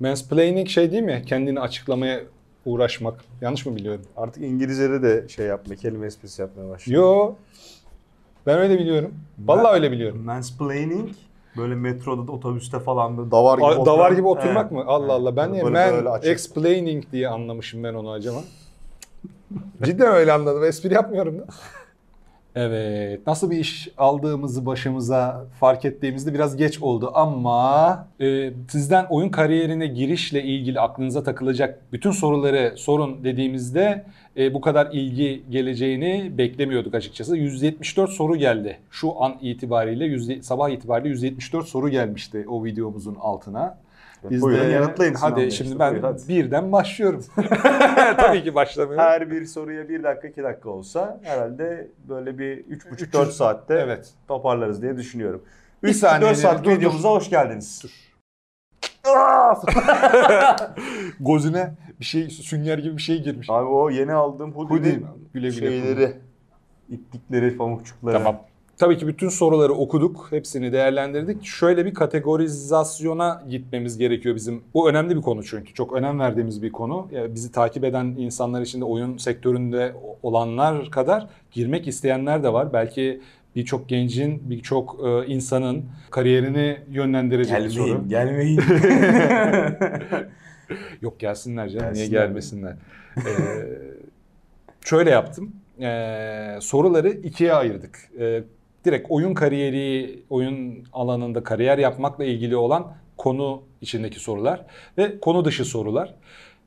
Mansplaining şey değil mi? Kendini açıklamaya uğraşmak. Yanlış mı biliyorum? Artık İngilizce'de de şey yapma, kelime esprisi yapmaya başladı. Yo. Ben öyle biliyorum. Vallahi öyle biliyorum. Mansplaining böyle metroda da otobüste falan böyle davar gibi, A- oturan- davar gibi oturmak Evet. mı? Allah Allah. Ben niye man explaining diye anlamışım ben onu acaba. Cidden öyle anladım. Espri yapmıyorum da. Evet. Nasıl bir iş aldığımızı başımıza fark ettiğimizde biraz geç oldu ama e, sizden oyun kariyerine girişle ilgili aklınıza takılacak bütün soruları sorun dediğimizde e, bu kadar ilgi geleceğini beklemiyorduk açıkçası. 174 soru geldi. Şu an itibariyle yüzde, sabah itibariyle 174 soru gelmişti o videomuzun altına. Biz Buyurun de- yanıtlayın Hadi şimdi işte, ben buyur, hadi. birden başlıyorum. Tabii ki başlamıyorum. Her bir soruya bir dakika iki dakika olsa herhalde böyle bir üç buçuk dört saatte Evet. toparlarız diye düşünüyorum. Bir 3 saniye, 4 saat dur, dur. videomuza hoş geldiniz. Gözüne bir şey sünger gibi bir şey girmiş. Abi o yeni aldığım Hoodie. hoodie'nin Güle güle şeyleri, iplikleri, pamukçukları. Tamam. Tabii ki bütün soruları okuduk, hepsini değerlendirdik. Şöyle bir kategorizasyona gitmemiz gerekiyor bizim. Bu önemli bir konu çünkü. Çok önem verdiğimiz bir konu. Yani bizi takip eden insanlar içinde oyun sektöründe olanlar kadar girmek isteyenler de var. Belki birçok gencin, birçok e, insanın kariyerini yönlendirecek bir soru. Gelmeyin, gelmeyin. Yok gelsinler canım. Niye Gelsinler. gelmesinler? Ee, şöyle yaptım. Ee, soruları ikiye ayırdık. Ee, direkt oyun kariyeri, oyun alanında kariyer yapmakla ilgili olan konu içindeki sorular ve konu dışı sorular.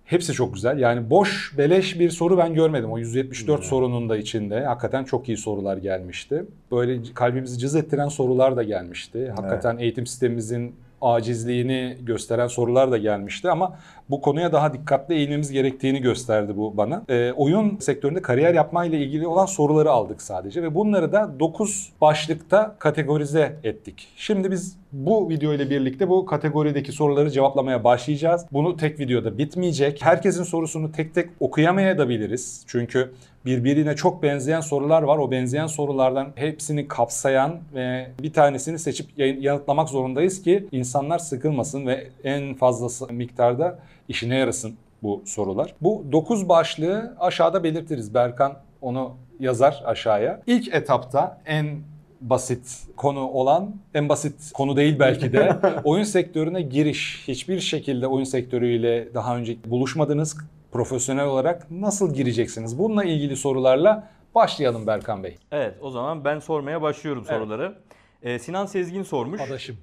Hepsi çok güzel. Yani boş, beleş bir soru ben görmedim. O 174 sorunun da içinde. Hakikaten çok iyi sorular gelmişti. Böyle kalbimizi cız ettiren sorular da gelmişti. Hakikaten eğitim sistemimizin acizliğini gösteren sorular da gelmişti ama bu konuya daha dikkatli eğilmemiz gerektiğini gösterdi bu bana. Ee, oyun sektöründe kariyer yapmayla ilgili olan soruları aldık sadece ve bunları da 9 başlıkta kategorize ettik. Şimdi biz bu video ile birlikte bu kategorideki soruları cevaplamaya başlayacağız. Bunu tek videoda bitmeyecek. Herkesin sorusunu tek tek okuyamayabiliriz. Çünkü birbirine çok benzeyen sorular var. O benzeyen sorulardan hepsini kapsayan ve bir tanesini seçip yanıtlamak zorundayız ki insanlar sıkılmasın ve en fazlası miktarda işine yarasın bu sorular. Bu 9 başlığı aşağıda belirtiriz. Berkan onu yazar aşağıya. İlk etapta en basit konu olan, en basit konu değil belki de oyun sektörüne giriş. Hiçbir şekilde oyun sektörüyle daha önce buluşmadınız. Profesyonel olarak nasıl gireceksiniz? Bununla ilgili sorularla başlayalım Berkan Bey. Evet o zaman ben sormaya başlıyorum Evet. soruları. Ee, Sinan Sezgin sormuş. Adaşım.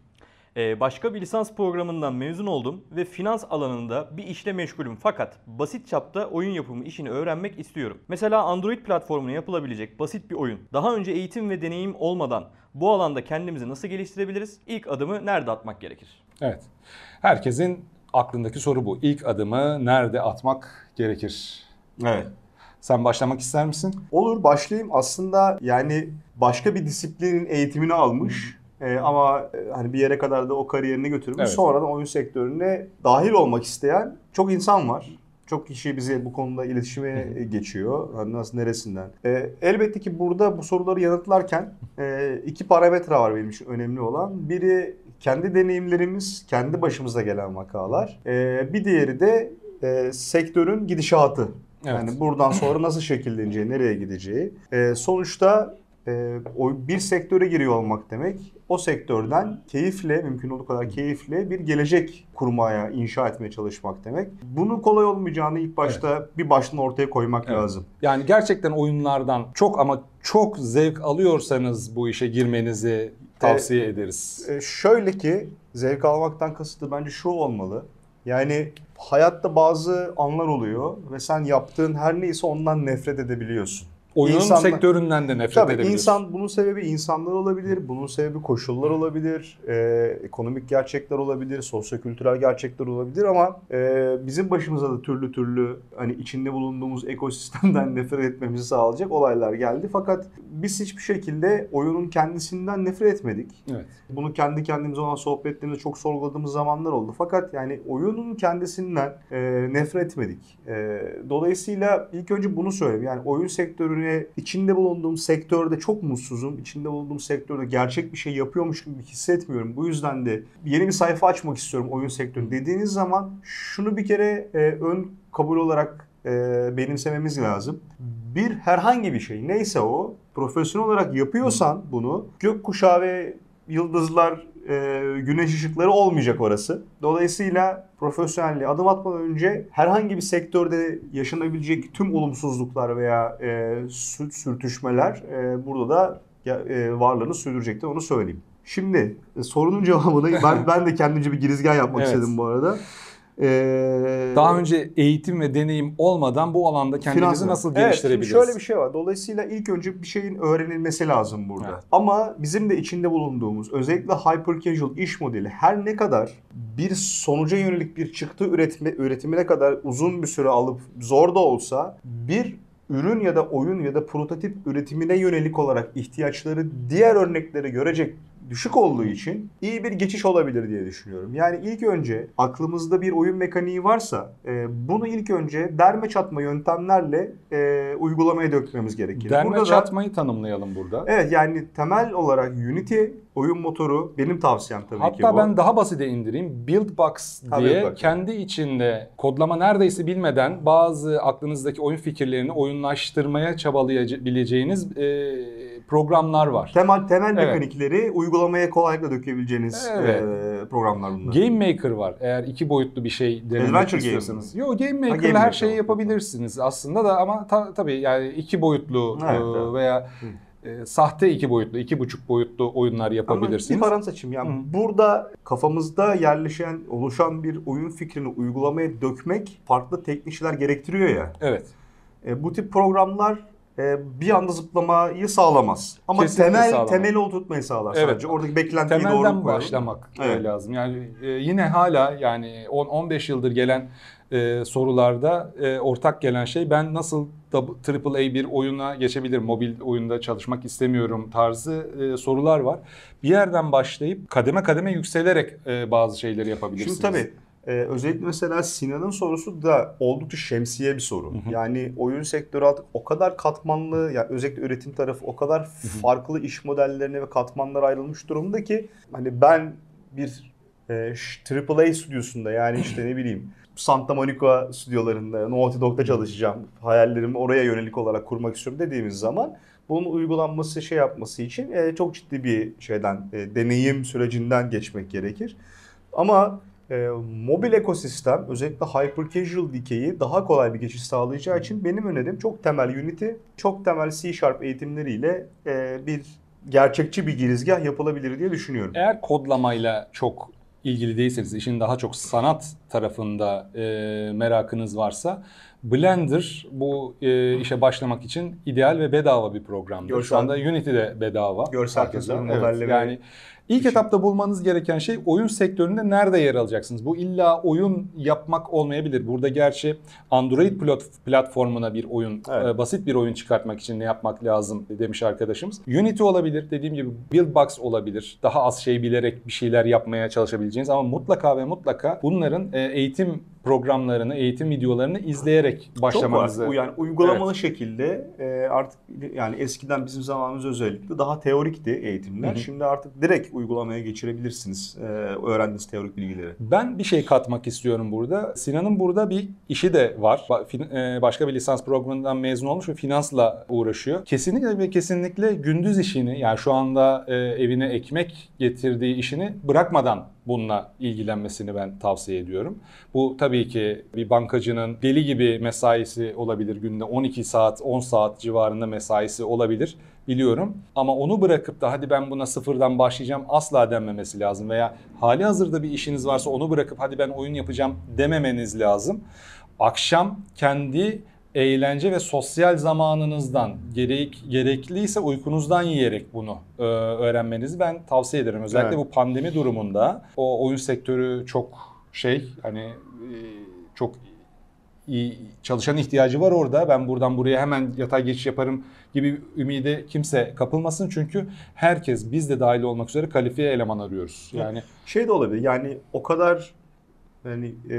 Ee, başka bir lisans programından mezun oldum ve finans alanında bir işle meşgulüm fakat basit çapta oyun yapımı işini öğrenmek istiyorum. Mesela Android platformuna yapılabilecek basit bir oyun. Daha önce eğitim ve deneyim olmadan bu alanda kendimizi nasıl geliştirebiliriz? İlk adımı nerede atmak gerekir? Evet. Herkesin aklındaki soru bu. İlk adımı nerede atmak gerekir? evet. Sen başlamak ister misin? Olur başlayayım. Aslında yani başka bir disiplinin eğitimini almış. Ee, ama e, hani bir yere kadar da o kariyerini götürmüş. Evet. Sonradan oyun sektörüne dahil olmak isteyen çok insan var. Çok kişi bize bu konuda iletişime geçiyor. Hani nasıl neresinden. Ee, elbette ki burada bu soruları yanıtlarken e, iki parametre var benim için önemli olan. Biri kendi deneyimlerimiz, kendi başımıza gelen vakalar. Ee, bir diğeri de e, sektörün gidişatı. Evet. Yani buradan sonra nasıl şekilleneceği, nereye gideceği. Sonuçta e, o bir sektöre giriyor olmak demek, o sektörden keyifle, mümkün olduğu kadar keyifle bir gelecek kurmaya, inşa etmeye çalışmak demek. Bunun kolay olmayacağını ilk başta bir baştan ortaya koymak Evet. lazım. Yani gerçekten oyunlardan çok ama çok zevk alıyorsanız bu işe girmenizi tavsiye ederiz. E, şöyle ki, zevk almaktan kasıtı bence şu olmalı. Yani hayatta bazı anlar oluyor ve sen yaptığın her neyse ondan nefret edebiliyorsun. Oyun insanlar- sektöründen de nefret Tabii edebiliyorsun. insan bunun sebebi insanlar olabilir, bunun sebebi koşullar olabilir, e, ekonomik gerçekler olabilir, sosyokültürel gerçekler olabilir ama e, bizim başımıza da türlü türlü hani içinde bulunduğumuz ekosistemden nefret etmemizi sağlayacak olaylar geldi. Fakat biz hiçbir şekilde oyunun kendisinden nefret etmedik. Evet. Bunu kendi kendimize olan sohbetlerimizde çok sorguladığımız zamanlar oldu. Fakat yani oyunun kendisinden e, nefret etmedik. E, dolayısıyla ilk önce bunu söyleyeyim. Yani oyun sektörüne ve içinde bulunduğum sektörde çok mutsuzum. İçinde bulunduğum sektörde gerçek bir şey yapıyormuş gibi hissetmiyorum. Bu yüzden de yeni bir sayfa açmak istiyorum oyun sektörü dediğiniz zaman şunu bir kere e, ön kabul olarak e, benimsememiz lazım. Bir herhangi bir şey neyse o profesyonel olarak yapıyorsan bunu gökkuşağı ve yıldızlar, e, güneş ışıkları olmayacak orası. Dolayısıyla profesyonelliğe adım atmadan önce herhangi bir sektörde yaşanabilecek tüm olumsuzluklar veya e, sü- sürtüşmeler e, burada da e, varlığını sürdürecektir onu söyleyeyim. Şimdi e, sorunun cevabını ben ben de kendimce bir girizgah yapmak Evet. istedim bu arada. Ee, Daha önce eğitim ve deneyim olmadan bu alanda kendinizi Finans- nasıl Evet, geliştirebiliriz? şimdi şöyle bir şey var. Dolayısıyla ilk önce bir şeyin öğrenilmesi lazım burada. Evet. Ama bizim de içinde bulunduğumuz özellikle hyper casual iş modeli her ne kadar bir sonuca yönelik bir çıktı üretme üretimine kadar uzun bir süre alıp zor da olsa bir ürün ya da oyun ya da prototip üretimine yönelik olarak ihtiyaçları diğer örneklere görecek düşük olduğu için iyi bir geçiş olabilir diye düşünüyorum. Yani ilk önce aklımızda bir oyun mekaniği varsa e, bunu ilk önce derme çatma yöntemlerle e, uygulamaya dökmemiz gerekir. Derme Burada da- çatmayı tanımlayalım burada. Evet yani temel olarak Unity oyun motoru benim tavsiyem tabii ki Hatta bu. ben daha basite indireyim. Buildbox Ha, diye Buildbox. kendi içinde kodlama neredeyse bilmeden bazı aklınızdaki oyun fikirlerini oyunlaştırmaya çabalayabileceğiniz e, programlar var. temel temel Evet. mekanikleri uygulamaya kolaylıkla dökebileceğiniz Evet. e, programlar bunlar. Game Maker var. Eğer iki boyutlu bir şey denemek Adventure game istiyorsanız. mi? Yo Game Game Maker'la her Maker şeyi var. yapabilirsiniz aslında da ama ta- tabii yani iki boyutlu Evet, e, veya e, sahte iki boyutlu, iki buçuk boyutlu oyunlar Ama yapabilirsiniz. bir parantez açayım. Yani Hı. burada kafamızda yerleşen, oluşan bir oyun fikrini uygulamaya dökmek farklı teknik şeyler gerektiriyor ya. Evet. E, bu tip programlar e, bir anda zıplamayı sağlamaz. Ama Kesinlikle temel sağlamaz. temeli oturtmayı sağlar Evet. sadece. Oradaki beklentiyi doğru Temelden koyalım. başlamak Evet. lazım. Yani e, yine hala yani 10-15 yıldır gelen e, sorularda e, ortak gelen şey ben nasıl AAA bir oyuna geçebilirim, mobil oyunda çalışmak istemiyorum tarzı e, sorular var. Bir yerden başlayıp kademe kademe yükselerek e, bazı şeyleri yapabilirsiniz. Şimdi tabii e, özellikle mesela Sinan'ın sorusu da oldukça şemsiye bir soru. Hı hı. Yani oyun sektörü artık o kadar katmanlı, yani özellikle üretim tarafı o kadar farklı iş modellerine ve katmanlara ayrılmış durumda ki hani ben bir e, AAA stüdyosunda yani işte ne bileyim Santa Monica stüdyolarında, Naughty Dog'da çalışacağım. Hayallerimi oraya yönelik olarak kurmak istiyorum dediğimiz zaman bunun uygulanması, şey yapması için e, çok ciddi bir şeyden, e, deneyim sürecinden geçmek gerekir. Ama e, mobil ekosistem özellikle hyper casual dikeyi daha kolay bir geçiş sağlayacağı için benim önerim çok temel Unity, çok temel C Sharp eğitimleriyle e, bir gerçekçi bir girizgah yapılabilir diye düşünüyorum. Eğer kodlamayla çok ilgili değilseniz, işin daha çok sanat tarafında e, merakınız varsa Blender bu e, işe başlamak için ideal ve bedava bir programdır. Şu Görsel- anda Unity de bedava. Görsel tasarım, evet, Yani ilk işi. etapta bulmanız gereken şey oyun sektöründe nerede yer alacaksınız? Bu illa oyun yapmak olmayabilir. Burada gerçi Android plat- platformuna bir oyun, Evet. e, basit bir oyun çıkartmak için ne yapmak lazım demiş arkadaşımız. Unity olabilir, dediğim gibi Buildbox olabilir. Daha az şey bilerek bir şeyler yapmaya çalışabileceğiniz ama mutlaka ve mutlaka bunların e, eğitim programlarını, eğitim videolarını izleyerek Çok başlamanızı. var. Bu yani uygulamalı şekilde e, artık yani eskiden bizim zamanımızda özellikle daha teorikti eğitimler. Hı hı. Şimdi artık direkt uygulamaya geçirebilirsiniz e, öğrendiğiniz teorik bilgileri. Ben bir şey katmak istiyorum burada. Sinan'ın burada bir işi de var. E, Başka bir lisans programından mezun olmuş ve finansla uğraşıyor. Kesinlikle ve kesinlikle gündüz işini yani şu anda evine ekmek getirdiği işini bırakmadan bununla ilgilenmesini ben tavsiye ediyorum. Bu tabii ki bir bankacının deli gibi mesaisi olabilir günde 12 saat 10 saat civarında mesaisi olabilir biliyorum. Ama onu bırakıp da hadi ben buna sıfırdan başlayacağım asla denmemesi lazım. Veya hali hazırda bir işiniz varsa onu bırakıp hadi ben oyun yapacağım dememeniz lazım. Akşam kendi eğlence ve sosyal zamanınızdan gerek gerekliyse uykunuzdan yiyerek bunu e, öğrenmenizi ben tavsiye ederim. Özellikle Evet. bu pandemi durumunda o oyun sektörü çok şey hani e, çok iyi çalışan ihtiyacı var orada. Ben buradan buraya hemen yatay geçiş yaparım gibi ümide kimse kapılmasın. Çünkü herkes biz de dahil olmak üzere kalifiye eleman arıyoruz. Yani Şey de olabilir yani o kadar yani e,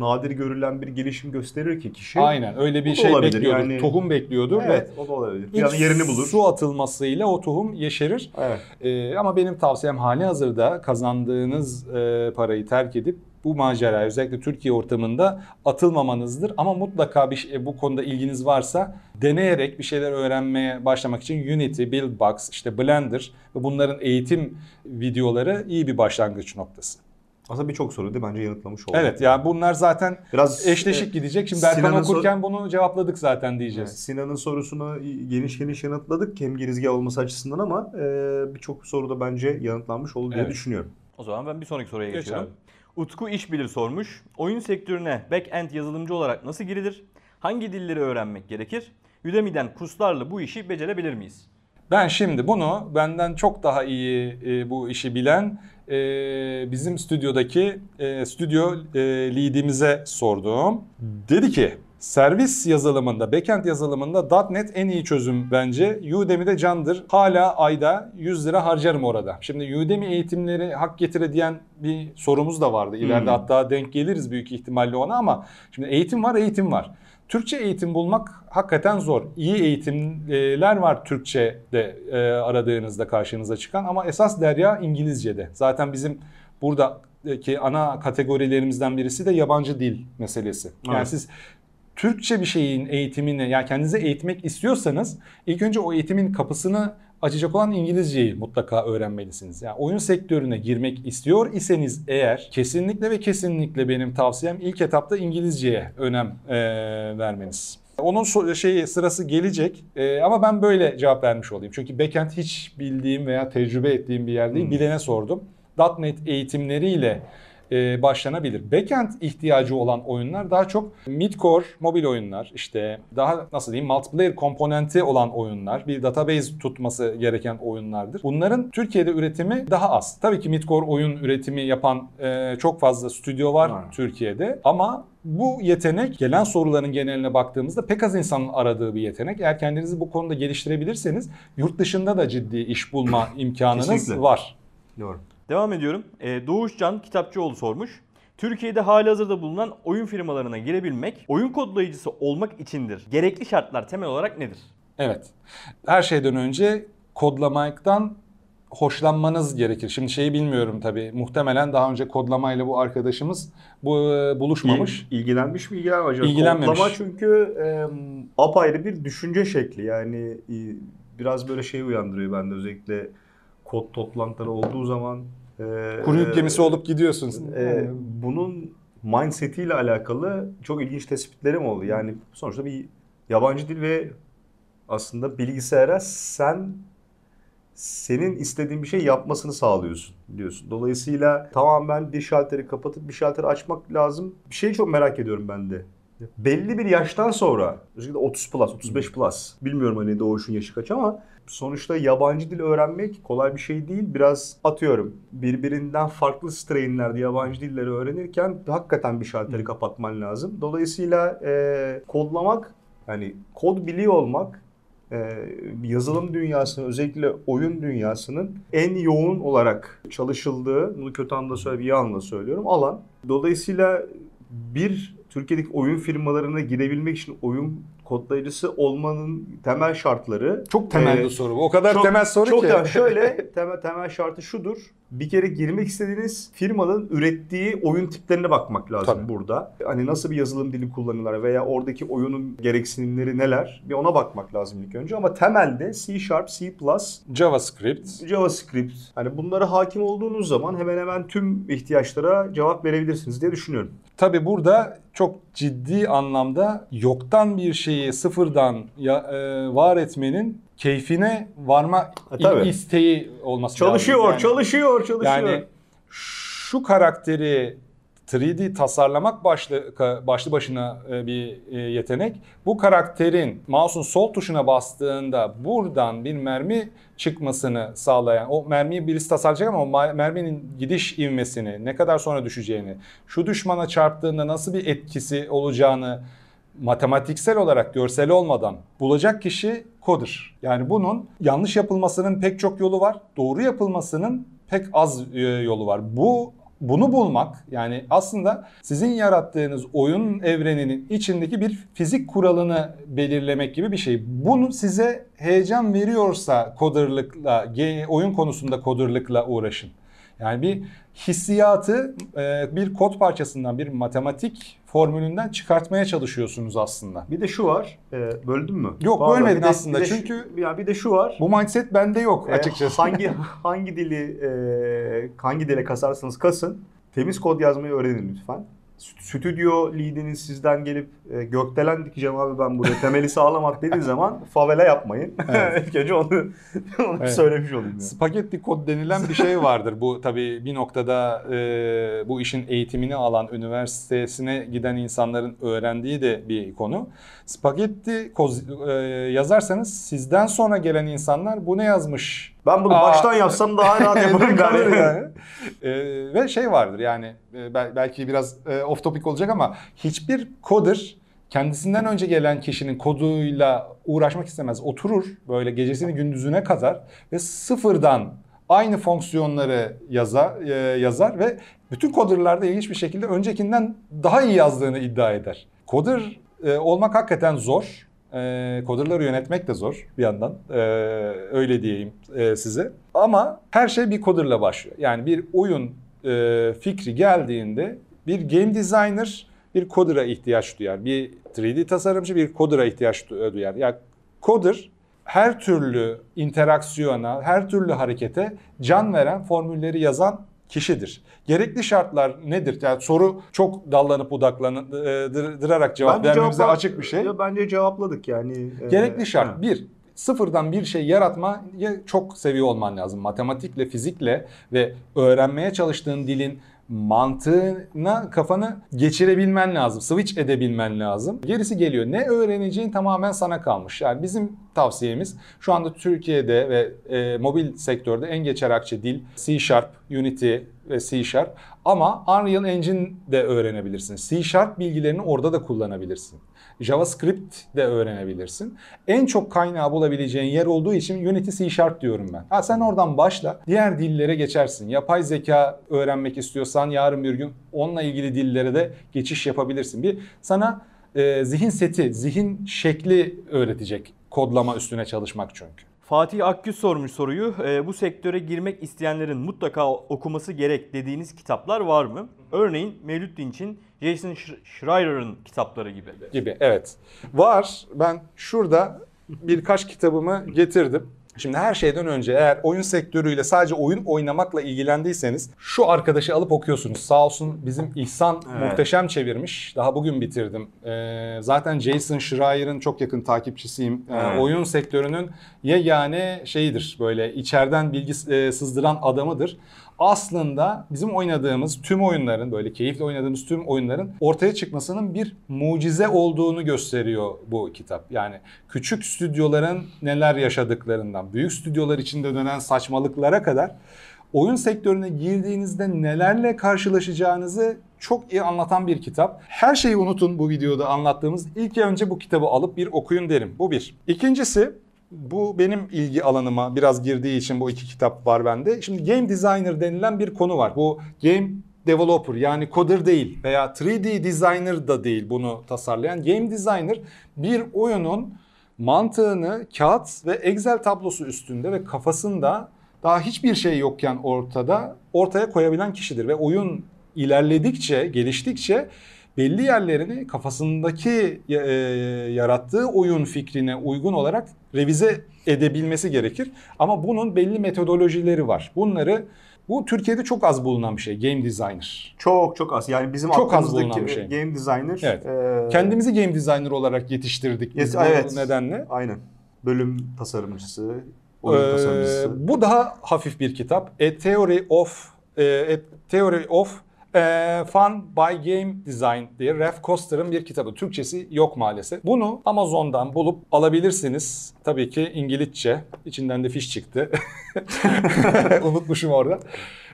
nadir görülen bir gelişim gösterir ki kişi. Aynen öyle bir şey olabilir bekliyordur. yani. Tohum bekliyordur Evet, ve o da olabilir. Yani yerini bulur. su atılmasıyla o tohum yeşerir. Evet. Ee, ama benim tavsiyem hali hazırda kazandığınız e, parayı terk edip bu maceraya özellikle Türkiye ortamında atılmamanızdır. Ama mutlaka bir şey, bu konuda ilginiz varsa deneyerek bir şeyler öğrenmeye başlamak için Unity, Buildbox, işte Blender ve bunların eğitim videoları iyi bir başlangıç noktası. Aslında birçok soruyu da bence yanıtlamış olduk. Evet yani bunlar zaten Biraz eşleşik e, gidecek. Şimdi Berkan Sinan'ın sor- okurken bunu cevapladık zaten diyeceğiz. Evet, Sinan'ın sorusunu geniş geniş yanıtladık hem girizgah olması açısından ama e, birçok soru da bence yanıtlanmış oldu diye Evet. düşünüyorum. O zaman ben bir sonraki soruya Geç geçiyorum. abi. Utku İşbilir sormuş. Oyun sektörüne back-end yazılımcı olarak nasıl girilir? Hangi dilleri öğrenmek gerekir? Udemy'den kurslarla bu işi becerebilir miyiz? Ben şimdi bunu benden çok daha iyi e, bu işi bilen e, bizim stüdyodaki e, stüdyo e, lead'imize sordum. Dedi ki servis yazılımında, backend yazılımında .NET en iyi çözüm bence. Udemy'de candır. Hala ayda 100 lira harcarım orada. Şimdi Udemy eğitimleri hak getire diyen bir sorumuz da vardı. İleride Hmm. hatta denk geliriz büyük ihtimalle ona ama şimdi eğitim var, eğitim var. Türkçe eğitim bulmak hakikaten zor. İyi eğitimler var Türkçe'de e, aradığınızda karşınıza çıkan ama esas derya İngilizce'de. Zaten bizim buradaki ana kategorilerimizden birisi de yabancı dil meselesi. Yani Evet. siz Türkçe bir şeyin eğitimini yani kendinize eğitmek istiyorsanız ilk önce o eğitimin kapısını açacak olan İngilizceyi mutlaka öğrenmelisiniz. Yani oyun sektörüne girmek istiyor iseniz eğer kesinlikle ve kesinlikle benim tavsiyem ilk etapta İngilizceye önem eee, vermeniz. Onun so- şeyi sırası gelecek Eee, ama ben böyle cevap vermiş olayım. Çünkü backend hiç bildiğim veya tecrübe ettiğim bir yer değil. Hmm. Bilene sordum. .NET eğitimleriyle e, başlanabilir. Backend ihtiyacı olan oyunlar daha çok mid-core mobil oyunlar, işte daha nasıl diyeyim multiplayer komponenti olan oyunlar, bir database tutması gereken oyunlardır. Bunların Türkiye'de üretimi daha az. Tabii ki mid-core oyun üretimi yapan e, çok fazla stüdyo var Var. Türkiye'de ama bu yetenek gelen soruların geneline baktığımızda pek az insanın aradığı bir yetenek. Eğer kendinizi bu konuda geliştirebilirseniz yurt dışında da ciddi iş bulma imkanınız Kesinlikle. var. Doğru. Devam ediyorum. Ee, Doğuş Can Kitapçıoğlu sormuş. Türkiye'de halihazırda bulunan oyun firmalarına girebilmek, oyun kodlayıcısı olmak içindir. Gerekli şartlar temel olarak nedir? Evet. Her şeyden önce kodlamaktan hoşlanmanız gerekir. Şimdi şeyi bilmiyorum tabii. Muhtemelen daha önce kodlamayla bu arkadaşımız bu e, buluşmamış. İl- ilgilenmiş mi ilgilenmemiş mi? İlgilenmemiş. Kodlama çünkü e, apayrı bir düşünce şekli. Yani e, biraz böyle şey uyandırıyor bende özellikle kod toplantıları olduğu zaman. E, Kuru yük gemisi olup gidiyorsun. e, bunun mindsetiyle alakalı çok ilginç tespitlerim oldu. Yani sonuçta bir yabancı dil ve aslında bilgisayara sen senin istediğin bir şey yapmasını sağlıyorsun diyorsun. Dolayısıyla tamam ben bir şalteri kapatıp bir şalteri açmak lazım. Bir şeyi çok merak ediyorum ben de. Belli bir yaştan sonra, özellikle 30 plus, 35 plus, bilmiyorum hani doğuşun yaşı kaç ama sonuçta yabancı dil öğrenmek kolay bir şey değil. Biraz atıyorum birbirinden farklı strainlerde yabancı dilleri öğrenirken hakikaten bir şalteri kapatman lazım. Dolayısıyla e, kodlamak, yani kod biliyor olmak e, yazılım dünyasının özellikle oyun dünyasının en yoğun olarak çalışıldığı, bunu kötü anlamda söylüyorum, iyi anlamda söylüyorum, alan. Dolayısıyla bir Türkiye'deki oyun firmalarına girebilmek için oyun kodlayıcısı olmanın temel şartları Çok temel e, bir soru. bu. O kadar çok- temel soru çok ki. temel. Şöyle temel, temel şartı şudur. Bir kere girmek istediğiniz firmanın ürettiği oyun tiplerine bakmak lazım Tabii. burada. Hani nasıl bir yazılım dili kullanıyorlar veya oradaki oyunun gereksinimleri neler? Bir ona bakmak lazım ilk önce ama temelde C Sharp, C++, JavaScript. JavaScript. Hani bunlara hakim olduğunuz zaman hemen hemen tüm ihtiyaçlara cevap verebilirsiniz diye düşünüyorum. Tabi burada çok ciddi anlamda yoktan bir şeyi sıfırdan ya, e, var etmenin keyfine varma E, tabii. isteği olması Çalışıyor, lazım. Yani- çalışıyor, çalışıyor. Yani şu karakteri 3D tasarlamak başlı başlı başına e, bir e, yetenek. Bu karakterin mouse'un sol tuşuna bastığında buradan bir mermi çıkmasını sağlayan, o mermiyi birisi tasarlayacak ama o merminin gidiş ivmesini, ne kadar sonra düşeceğini, şu düşmana çarptığında nasıl bir etkisi olacağını matematiksel olarak görsel olmadan bulacak kişi coder. Yani bunun yanlış yapılmasının pek çok yolu var. Doğru yapılmasının pek az e, yolu var. Bu bunu bulmak yani aslında sizin yarattığınız oyun evreninin içindeki bir fizik kuralını belirlemek gibi bir şey. Bunu size heyecan veriyorsa coderlıkla, ge- oyun konusunda coderlıkla uğraşın. Yani bir hissiyatı e, bir kod parçasından, bir matematik formülünden çıkartmaya çalışıyorsunuz aslında. Bir de şu var. E, böldün mü? Yok, Pardon, bölmedin de- aslında. de şu- Çünkü- ya bir de şu var. Bu mindset bende yok E, açıkçası. hangi hangi dili e, hangi dile kasarsanız kasın temiz kod yazmayı öğrenin lütfen. Stü- Stüdyo lead'iniz sizden gelip e, gökdelen dikeceğim abi ben buraya temeli sağlam at dediği zaman favela yapmayın. Evet. İlk önce onu, onu Evet. söylemiş olayım. Yani. Spagetti kod denilen bir şey vardır. Bu tabii bir noktada e, bu işin eğitimini alan üniversitesine giden insanların öğrendiği de bir konu. Spagetti koz, e, yazarsanız sizden sonra gelen insanlar bu ne yazmış? Ben bunu Aa, baştan yapsam daha rahat yaparım der. yani. E, ve şey vardır yani e, bel- belki biraz e, off topic olacak ama hiçbir coder kendisinden önce gelen kişinin koduyla uğraşmak istemez. Oturur böyle gecesini gündüzüne kadar ve sıfırdan aynı fonksiyonları yazar, e, yazar ve bütün coderlarda ilginç bir şekilde öncekinden daha iyi yazdığını iddia eder. Coder e, olmak hakikaten zor. E, coderları yönetmek de zor bir yandan. E, öyle diyeyim e, size. Ama her şey bir coderla başlıyor. Yani bir oyun e, fikri geldiğinde bir game designer bir coder'a ihtiyaç duyar. Bir 3D tasarımcı bir coder'a ihtiyaç du- duyar. Yani coder her türlü interaksiyona, her türlü harekete can veren formülleri yazan kişidir. Gerekli şartlar nedir? Yani soru çok dallanıp budaklandırarak cevap Bence vermemize cevapla- açık bir şey. Ya bence cevapladık yani. e, Gerekli şart. ha. Bir, sıfırdan bir şey yaratmayı çok seviyor olman lazım. Matematikle, fizikle ve öğrenmeye çalıştığın dilin mantığına kafanı geçirebilmen lazım. Switch edebilmen lazım. Gerisi geliyor. Ne öğreneceğin tamamen sana kalmış. Yani bizim tavsiyemiz şu anda Türkiye'de ve e, mobil sektörde en geçer akçe dil C Sharp, Unity ve C Sharp. Ama Unreal Engine de öğrenebilirsin. C Sharp bilgilerini orada da kullanabilirsin. JavaScript de öğrenebilirsin. En çok kaynağı bulabileceğin yer olduğu için Unity C Sharp diyorum ben. Ha sen oradan başla. Diğer dillere geçersin. Yapay zeka öğrenmek istiyorsan yarın bir gün onunla ilgili dillere de geçiş yapabilirsin. Bir sana e, zihin seti, zihin şekli öğretecek kodlama üstüne çalışmak çünkü. Fatih Akgüz sormuş soruyu. Ee, bu sektöre girmek isteyenlerin mutlaka okuması gerek dediğiniz kitaplar var mı? Örneğin Mevlüt Dinç'in Jason Sch- Schreier'ın kitapları gibi. gibi. Evet. Var. Ben şurada birkaç kitabımı getirdim. Şimdi her şeyden önce eğer oyun sektörüyle sadece oyun oynamakla ilgilendiyseniz şu arkadaşı alıp okuyorsunuz. Sağ olsun bizim İhsan Evet. muhteşem çevirmiş. Daha bugün bitirdim. Ee, zaten Jason Schreier'ın çok yakın takipçisiyim. Ee, Evet. oyun sektörünün yegane şeyidir. Böyle içeriden bilgi e, sızdıran adamıdır. Aslında bizim oynadığımız tüm oyunların böyle keyifle oynadığımız tüm oyunların ortaya çıkmasının bir mucize olduğunu gösteriyor bu kitap. Yani küçük stüdyoların neler yaşadıklarından, büyük stüdyolar içinde dönen saçmalıklara kadar oyun sektörüne girdiğinizde nelerle karşılaşacağınızı çok iyi anlatan bir kitap. Her şeyi unutun bu videoda anlattığımız. İlk önce bu kitabı alıp bir okuyun derim. Bu bir. İkincisi bu benim ilgi alanıma biraz girdiği için bu iki kitap var bende. Şimdi game designer denilen bir konu var. Bu game developer yani coder değil veya 3D designer da değil bunu tasarlayan. Game designer bir oyunun mantığını kağıt ve Excel tablosu üstünde ve kafasında daha hiçbir şey yokken ortada ortaya koyabilen kişidir ve oyun ilerledikçe, geliştikçe belli yerlerini kafasındaki e, yarattığı oyun fikrine uygun olarak revize edebilmesi gerekir. Ama bunun belli metodolojileri var. Bunları bu Türkiye'de çok az bulunan bir şey game designer. Çok çok az. Yani bizim Çok az bulunan bir şey. game designer. Evet. e, Kendimizi game designer olarak yetiştirdik biz Yes, bu evet. nedenle. Aynen. Bölüm tasarımcısı, oyun Ee, tasarımcısı. bu daha hafif bir kitap. A Theory of e, A Theory of e, Fun by Game Design diye Ralph Koster'ın bir kitabı. Türkçesi yok maalesef. Bunu Amazon'dan bulup alabilirsiniz. Tabii ki İngilizce. İçinden de fiş çıktı. Unutmuşum orada.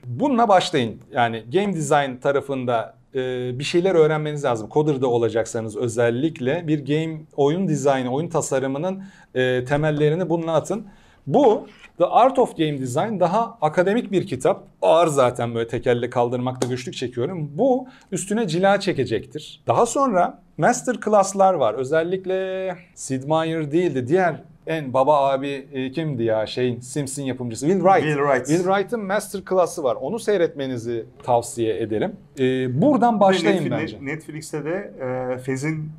Bununla başlayın. Yani game design tarafında e, bir şeyler öğrenmeniz lazım. Coder'da olacaksanız özellikle bir game oyun dizaynı, oyun tasarımının e, temellerini bununla atın. Bu The Art of Game Design daha akademik bir kitap. Ağır zaten böyle tekerle kaldırmakta güçlük çekiyorum. Bu üstüne cila çekecektir. Daha sonra master class'lar var. Özellikle Sid Meier değildi. Diğer en baba abi e, kimdi ya şeyin Simpson yapımcısı Will Wright. Will Wright. Will Wright'ın master class'ı var. Onu seyretmenizi tavsiye ederim. E, buradan başlayın Netflix- bence. Netflix'te de e, Fez'in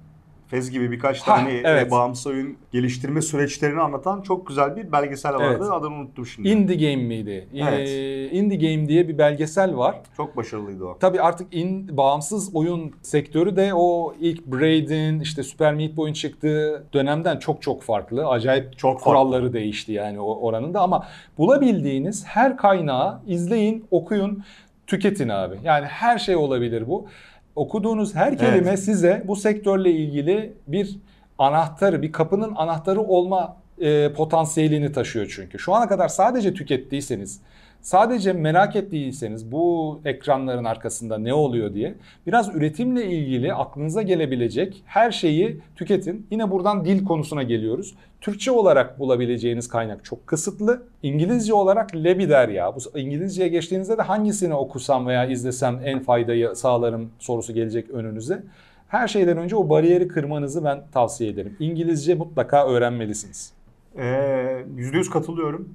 Fez gibi birkaç Ha, tane e, evet. bağımsız oyun geliştirme süreçlerini anlatan çok güzel bir belgesel vardı. Evet. Adını unuttum şimdi. Indie Game miydi? Evet. E, Indie Game diye bir belgesel var. çok başarılıydı o. Tabii artık in, bağımsız oyun sektörü de o ilk Braid'in işte Super Meat Boy'un çıktığı dönemden çok çok farklı. Acayip Çok farklı. kuralları değişti yani oranında ama bulabildiğiniz her kaynağı izleyin, okuyun, tüketin abi. Yani her şey olabilir bu. Okuduğunuz her kelime Evet. size bu sektörle ilgili bir anahtarı, bir kapının anahtarı olma e, potansiyelini taşıyor çünkü. Şu ana kadar sadece tükettiyseniz, sadece merak ettiyseniz bu ekranların arkasında ne oluyor diye biraz üretimle ilgili aklınıza gelebilecek her şeyi tüketin. Yine buradan dil konusuna geliyoruz. Türkçe olarak bulabileceğiniz kaynak çok kısıtlı. İngilizce olarak lebider ya. Bu İngilizceye geçtiğinizde de hangisini okusam veya izlesem en faydayı sağlarım sorusu gelecek önünüze. Her şeyden önce o bariyeri kırmanızı ben tavsiye ederim. İngilizce mutlaka öğrenmelisiniz. Ee, Yüzde yüz katılıyorum.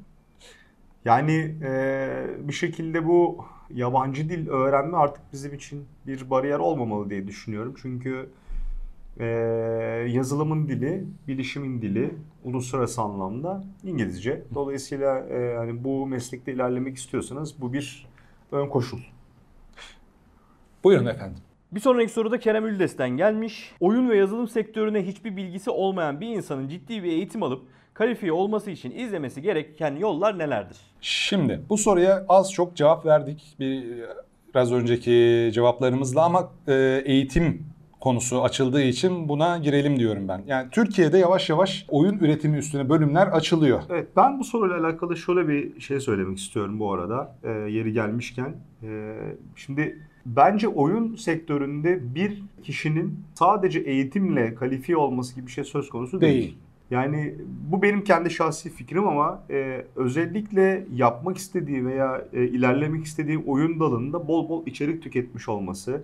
Yani e, bir şekilde bu yabancı dil öğrenme artık bizim için bir bariyer olmamalı diye düşünüyorum. Çünkü e, yazılımın dili, bilişimin dili uluslararası anlamda İngilizce. Dolayısıyla e, hani bu meslekte ilerlemek istiyorsanız bu bir ön koşul. Buyurun efendim. Bir sonraki soruda Kerem Üldes'ten gelmiş. Oyun ve yazılım sektörüne hiçbir bilgisi olmayan bir insanın ciddi bir eğitim alıp kalifiye olması için izlemesi gereken yollar nelerdir? Şimdi bu soruya az çok cevap verdik bir biraz önceki cevaplarımızla ama e, eğitim konusu açıldığı için buna girelim diyorum ben. Yani Türkiye'de yavaş yavaş oyun üretimi üstüne bölümler açılıyor. Evet ben bu soruyla alakalı şöyle bir şey söylemek istiyorum bu arada e, yeri gelmişken. E, şimdi bence oyun sektöründe bir kişinin sadece eğitimle kalifiye olması gibi bir şey söz konusu değil. Değil. Yani bu benim kendi şahsi fikrim ama e, özellikle yapmak istediği veya e, ilerlemek istediği oyun dalında bol bol içerik tüketmiş olması,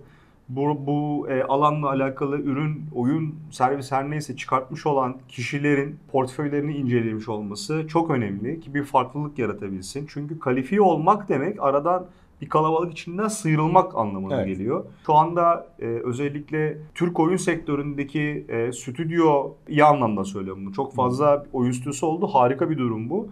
bu, bu e, alanla alakalı ürün, oyun, servis her neyse çıkartmış olan kişilerin portföylerini incelemiş olması çok önemli ki bir farklılık yaratabilsin. Çünkü kalifiye olmak demek aradan bir kalabalık içinden sıyrılmak anlamına Evet. geliyor. Şu anda e, özellikle Türk oyun sektöründeki e, stüdyo iyi anlamda söylüyorum bunu. Çok fazla oyun stüdyosu oldu. Harika bir durum bu.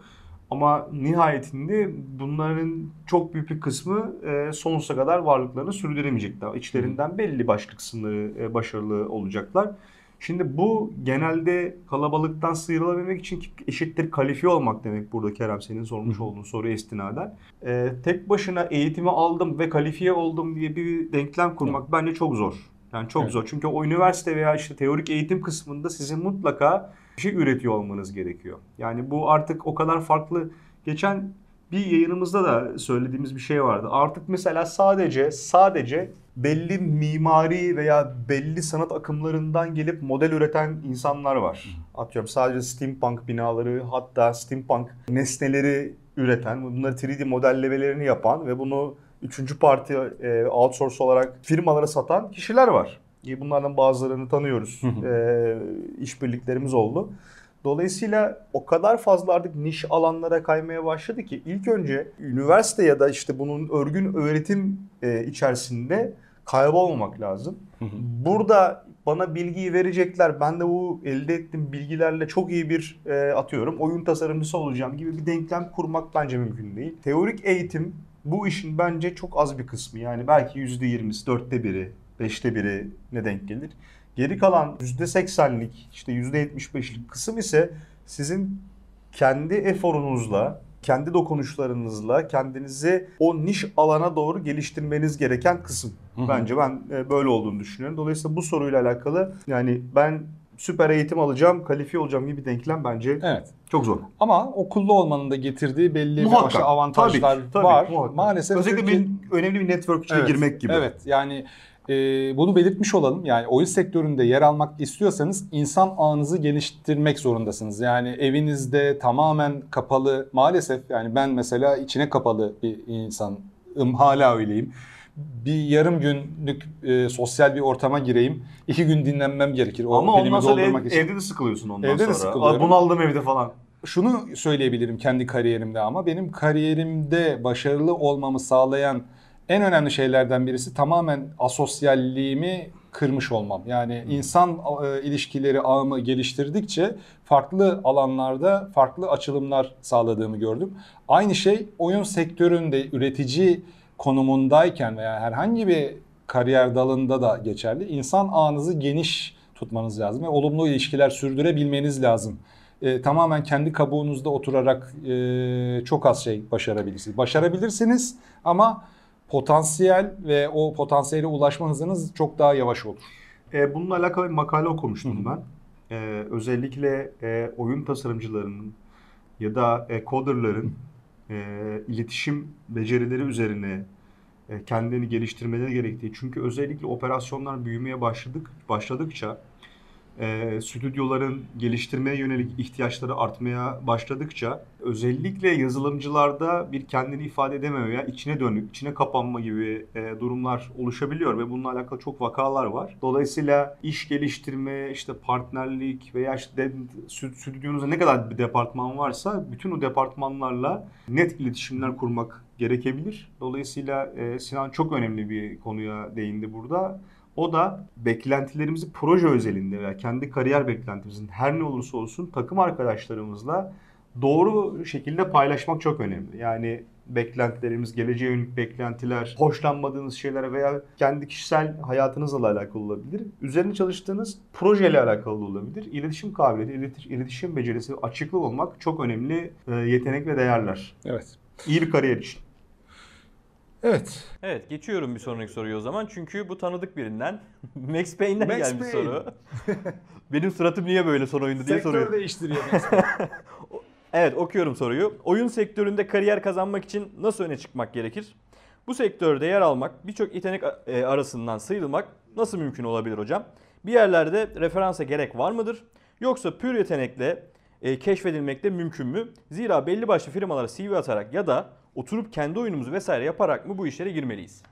Ama nihayetinde bunların çok büyük bir kısmı e, sonsuza kadar varlıklarını sürdüremeyecekler. İçlerinden belli başlı kısımları e, başarılı olacaklar. Şimdi bu genelde kalabalıktan sıyrılabilmek için eşittir kalifiye olmak demek burada Kerem senin sormuş olduğun soru istinaden. E, tek başına eğitimi aldım ve kalifiye oldum diye bir denklem kurmak bence çok zor. Yani çok Evet. zor. Çünkü o üniversite veya işte teorik eğitim kısmında sizin mutlaka bir şey üretiyor olmanız gerekiyor. Yani bu artık o kadar farklı. Geçen bir yayınımızda da söylediğimiz bir şey vardı. Artık mesela sadece sadece belli mimari veya belli sanat akımlarından gelip model üreten insanlar var. Atıyorum sadece steampunk binaları hatta steampunk nesneleri üreten, bunları 3D modellemelerini yapan ve bunu üçüncü parti e, outsource olarak firmalara satan kişiler var. E, Bunlardan bazılarını tanıyoruz. e, işbirliklerimiz oldu. Dolayısıyla o kadar fazla artık niş alanlara kaymaya başladı ki ilk önce üniversite ya da işte bunun örgün öğretim e, içerisinde kaybolmamak lazım. Burada bana bilgiyi verecekler. Ben de bu elde ettiğim bilgilerle çok iyi bir e, atıyorum oyun tasarımcısı olacağım gibi bir denklem kurmak bence mümkün değil. Teorik eğitim bu işin bence çok az bir kısmı. Yani belki %20'si, dörtte biri, beşte biri ne denk gelir. Geri kalan %80'lik, işte %75'lik kısım ise sizin kendi eforunuzla, kendi dokunuşlarınızla kendinizi o niş alana doğru geliştirmeniz gereken kısım. Hı hı. Bence ben e, böyle olduğunu düşünüyorum. Dolayısıyla bu soruyla alakalı yani ben süper eğitim alacağım, kalifiye olacağım gibi denklem bence Evet. çok zor. Ama okullu olmanın da getirdiği belli Muhakkak. başlı avantajlar Tabii tabii, var. muhakkak. Maalesef Özellikle Türkiye- bir önemli bir network içine Evet, girmek gibi. Evet yani e, bunu belirtmiş olalım. Yani oyun sektöründe yer almak istiyorsanız insan ağınızı geliştirmek zorundasınız. Yani evinizde tamamen kapalı maalesef yani ben mesela içine kapalı bir insanım hala öyleyim. Bir yarım günlük e, sosyal bir ortama gireyim. iki gün dinlenmem gerekir. O Ama ondan sonra ev- için. evde de sıkılıyorsun ondan Evde de sonra. sıkılıyorum. Aa, Bunaldım evde falan. şunu söyleyebilirim kendi kariyerimde ama benim kariyerimde başarılı olmamı sağlayan en önemli şeylerden birisi tamamen asosyalliğimi kırmış olmam. Yani insan e, ilişkileri ağımı geliştirdikçe farklı alanlarda farklı açılımlar sağladığımı gördüm. Aynı şey oyun sektöründe üretici konumundayken veya herhangi bir kariyer dalında da geçerli. İnsan ağınızı geniş tutmanız lazım ve olumlu ilişkiler sürdürebilmeniz lazım. E, tamamen kendi kabuğunuzda oturarak e, çok az şey başarabilirsiniz. Başarabilirsiniz ama potansiyel ve o potansiyele ulaşma hızınız çok daha yavaş olur. E, bununla alakalı bir makale okumuştum ben. E, özellikle e, oyun tasarımcılarının ya da e, coderların e, iletişim becerileri üzerine e, kendilerini geliştirmeleri gerektiği. Çünkü özellikle operasyonlar büyümeye başladık başladıkça e, stüdyoların geliştirmeye yönelik ihtiyaçları artmaya başladıkça özellikle yazılımcılarda bir kendini ifade edememe veya içine dönük, içine kapanma gibi e, durumlar oluşabiliyor ve bununla alakalı çok vakalar var. Dolayısıyla iş geliştirme, işte partnerlik veya işte stüdyonuzda ne kadar bir departman varsa bütün o departmanlarla net iletişimler kurmak gerekebilir. Dolayısıyla e, Sinan çok önemli bir konuya değindi burada. O da beklentilerimizi proje özelinde veya kendi kariyer beklentimizin her ne olursa olsun takım arkadaşlarımızla doğru şekilde paylaşmak çok önemli. Yani beklentilerimiz, geleceğe yönelik beklentiler, hoşlanmadığınız şeyler veya kendi kişisel hayatınızla alakalı olabilir. Üzerine çalıştığınız projeyle alakalı olabilir. İletişim kabiliyeti, iletiş- iletişim becerisi, açıklık olmak çok önemli e, yetenek ve değerler. Evet. İyi bir kariyer için. Evet. Evet geçiyorum bir sonraki soruyu o zaman. Çünkü bu tanıdık birinden. Max Payne'den Max gelmiş Payne. soru. Benim suratım niye böyle son oyunda diye soruyor. Sektör değiştiriyor. Evet okuyorum soruyu. Oyun sektöründe kariyer kazanmak için nasıl öne çıkmak gerekir? Bu sektörde yer almak, birçok yetenek e, arasından sıyrılmak nasıl mümkün olabilir hocam? Bir yerlerde referansa gerek var mıdır? Yoksa pür yetenekle e, keşfedilmek de mümkün mü? Zira belli başlı firmalara CV atarak ya da oturup kendi oyunumuzu vesaire yaparak mı bu işlere girmeliyiz?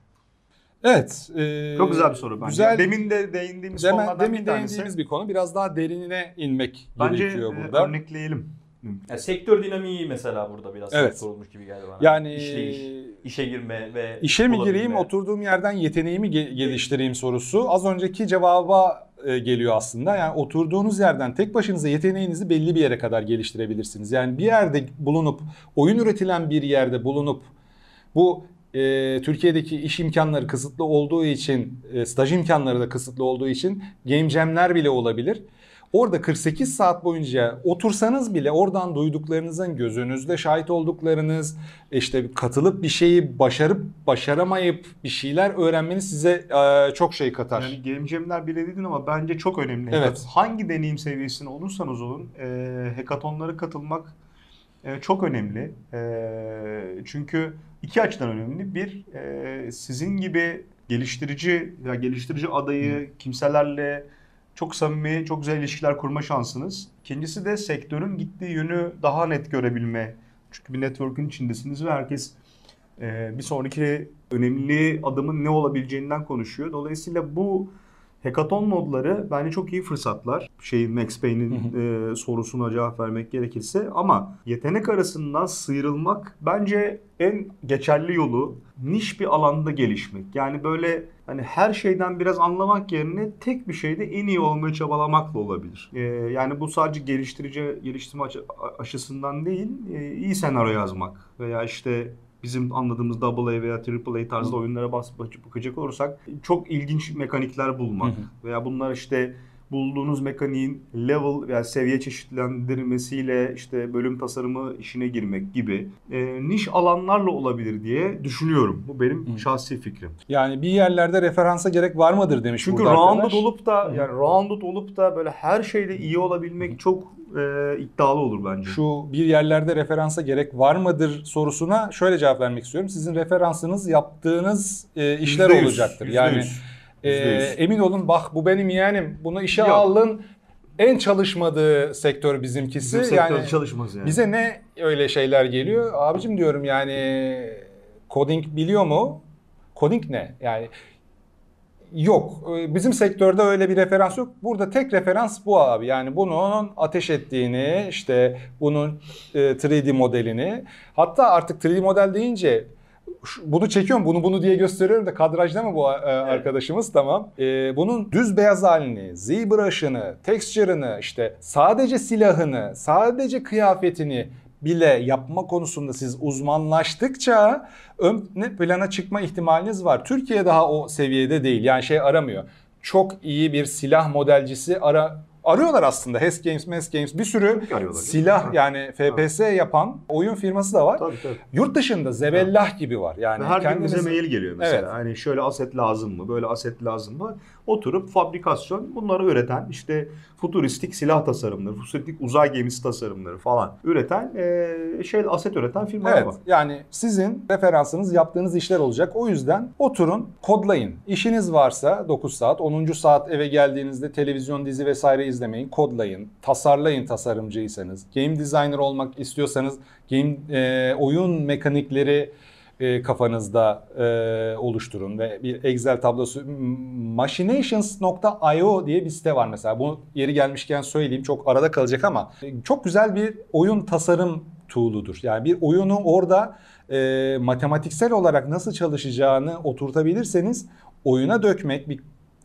evet. e, Çok güzel bir soru bence. Güzel. Demin de değindiğimiz Deme- konulardan demin bir tanesi. değindiğimiz bir konu. Biraz daha derinine inmek Bence gerekiyor e, burada. örnekleyelim. Yani sektör dinamiği mesela burada biraz Evet. sorulmuş gibi geldi bana. Yani İşleyiş, işe girme ve İşe mi gireyim, oturduğum yerden yeteneğimi ge- geliştireyim sorusu az önceki cevaba e, geliyor aslında. Yani oturduğunuz yerden tek başınıza yeteneğinizi belli bir yere kadar geliştirebilirsiniz. Yani bir yerde bulunup, oyun üretilen bir yerde bulunup bu e, Türkiye'deki iş imkanları kısıtlı olduğu için, e, staj imkanları da kısıtlı olduğu için game jamler bile olabilir. Orada 48 saat boyunca otursanız bile oradan duyduklarınızın gözünüzde şahit olduklarınız işte katılıp bir şeyi başarıp başaramayıp bir şeyler öğrenmeniz size e, çok şey katar. Yani game jamler bile dedin ama bence çok önemli. Evet. Hangi deneyim seviyesinde olursanız olun e, hekatonlara katılmak e, çok önemli. E, çünkü iki açıdan önemli. Bir, e, sizin gibi geliştirici ya geliştirici adayı kimselerle çok samimi, çok güzel ilişkiler kurma şansınız. İkincisi de sektörün gittiği yönü daha net görebilme. Çünkü bir network'ün içindesiniz ve herkes e, bir sonraki önemli adımın ne olabileceğinden konuşuyor. Dolayısıyla bu hackathon modları bence çok iyi fırsatlar. Şey Max Payne'in e, sorusuna cevap vermek gerekirse ama yetenek arasından sıyrılmak bence en geçerli yolu niş bir alanda gelişmek. Yani böyle hani her şeyden biraz anlamak yerine tek bir şeyde en iyi olmaya çabalamakla olabilir. E, yani bu sadece geliştirici geliştirme aşısından değil, e, iyi senaryo yazmak veya işte bizim anladığımız AA veya AAA tarzda oyunlara bas bakacak olursak çok ilginç mekanikler bulmak Hı veya bunlar işte bulduğunuz mekaniğin level veya seviye çeşitlendirmesiyle işte bölüm tasarımı işine girmek gibi e, niş alanlarla olabilir diye düşünüyorum. Bu benim Hı. şahsi fikrim. Yani bir yerlerde referansa gerek var mıdır demiş Çünkü rounded arkadaş. olup da yani rounded olup da böyle her şeyde iyi olabilmek çok e, iddialı olur bence. Şu bir yerlerde referansa gerek var mıdır sorusuna şöyle cevap vermek istiyorum. Sizin referansınız yaptığınız e, işler Yüzde yüz, olacaktır. yüzde yani yüz. Ee, Yüzde yüz. emin olun bak bu benim yeğenim. Bunu işe Yok. alın. En çalışmadığı sektör bizimkisi. Bizim yani çalışmaz yani. bize ne öyle şeyler geliyor? Abicim diyorum yani coding biliyor mu? Coding ne? Yani yok. Ee, Bizim sektörde öyle bir referans yok. Burada tek referans bu abi. Yani bunun ateş ettiğini, işte bunun e, 3D modelini. Hatta artık 3D model deyince bunu çekiyorum, bunu bunu diye gösteriyorum da kadrajda mı bu e, arkadaşımız? Tamam. E, bunun düz beyaz halini, ZBrush'ını, texture'ını, işte sadece silahını, sadece kıyafetini bile yapma konusunda siz uzmanlaştıkça ön plana çıkma ihtimaliniz var. Türkiye daha o seviyede değil. Yani şey aramıyor. Çok iyi bir silah modelcisi ara arıyorlar aslında. Hes Games, Mes Games bir sürü silah Ha. yani FPS yapan oyun firması da var. Tabii tabii. Yurt dışında Zebellah gibi var. Yani Ve her gün kendiniz- bize mail geliyor mesela. Evet. Hani şöyle aset lazım mı? Böyle aset lazım mı? Oturup fabrikasyon bunları üreten işte futuristik silah tasarımları, futuristik uzay gemisi tasarımları falan üreten e, şey aset üreten firmalar Evet var. yani sizin referansınız yaptığınız işler olacak. O yüzden oturun kodlayın. İşiniz varsa 9 saat 10. saat eve geldiğinizde televizyon dizi vesaire izlemeyin. Kodlayın. Tasarlayın tasarımcıysanız. Game designer olmak istiyorsanız game e, oyun mekanikleri e, kafanızda e, oluşturun ve bir Excel tablosu machinations.io diye bir site var mesela. Bu yeri gelmişken söyleyeyim çok arada kalacak ama e, çok güzel bir oyun tasarım tool'udur. Yani bir oyunu orada e, matematiksel olarak nasıl çalışacağını oturtabilirseniz oyuna dökmek, bir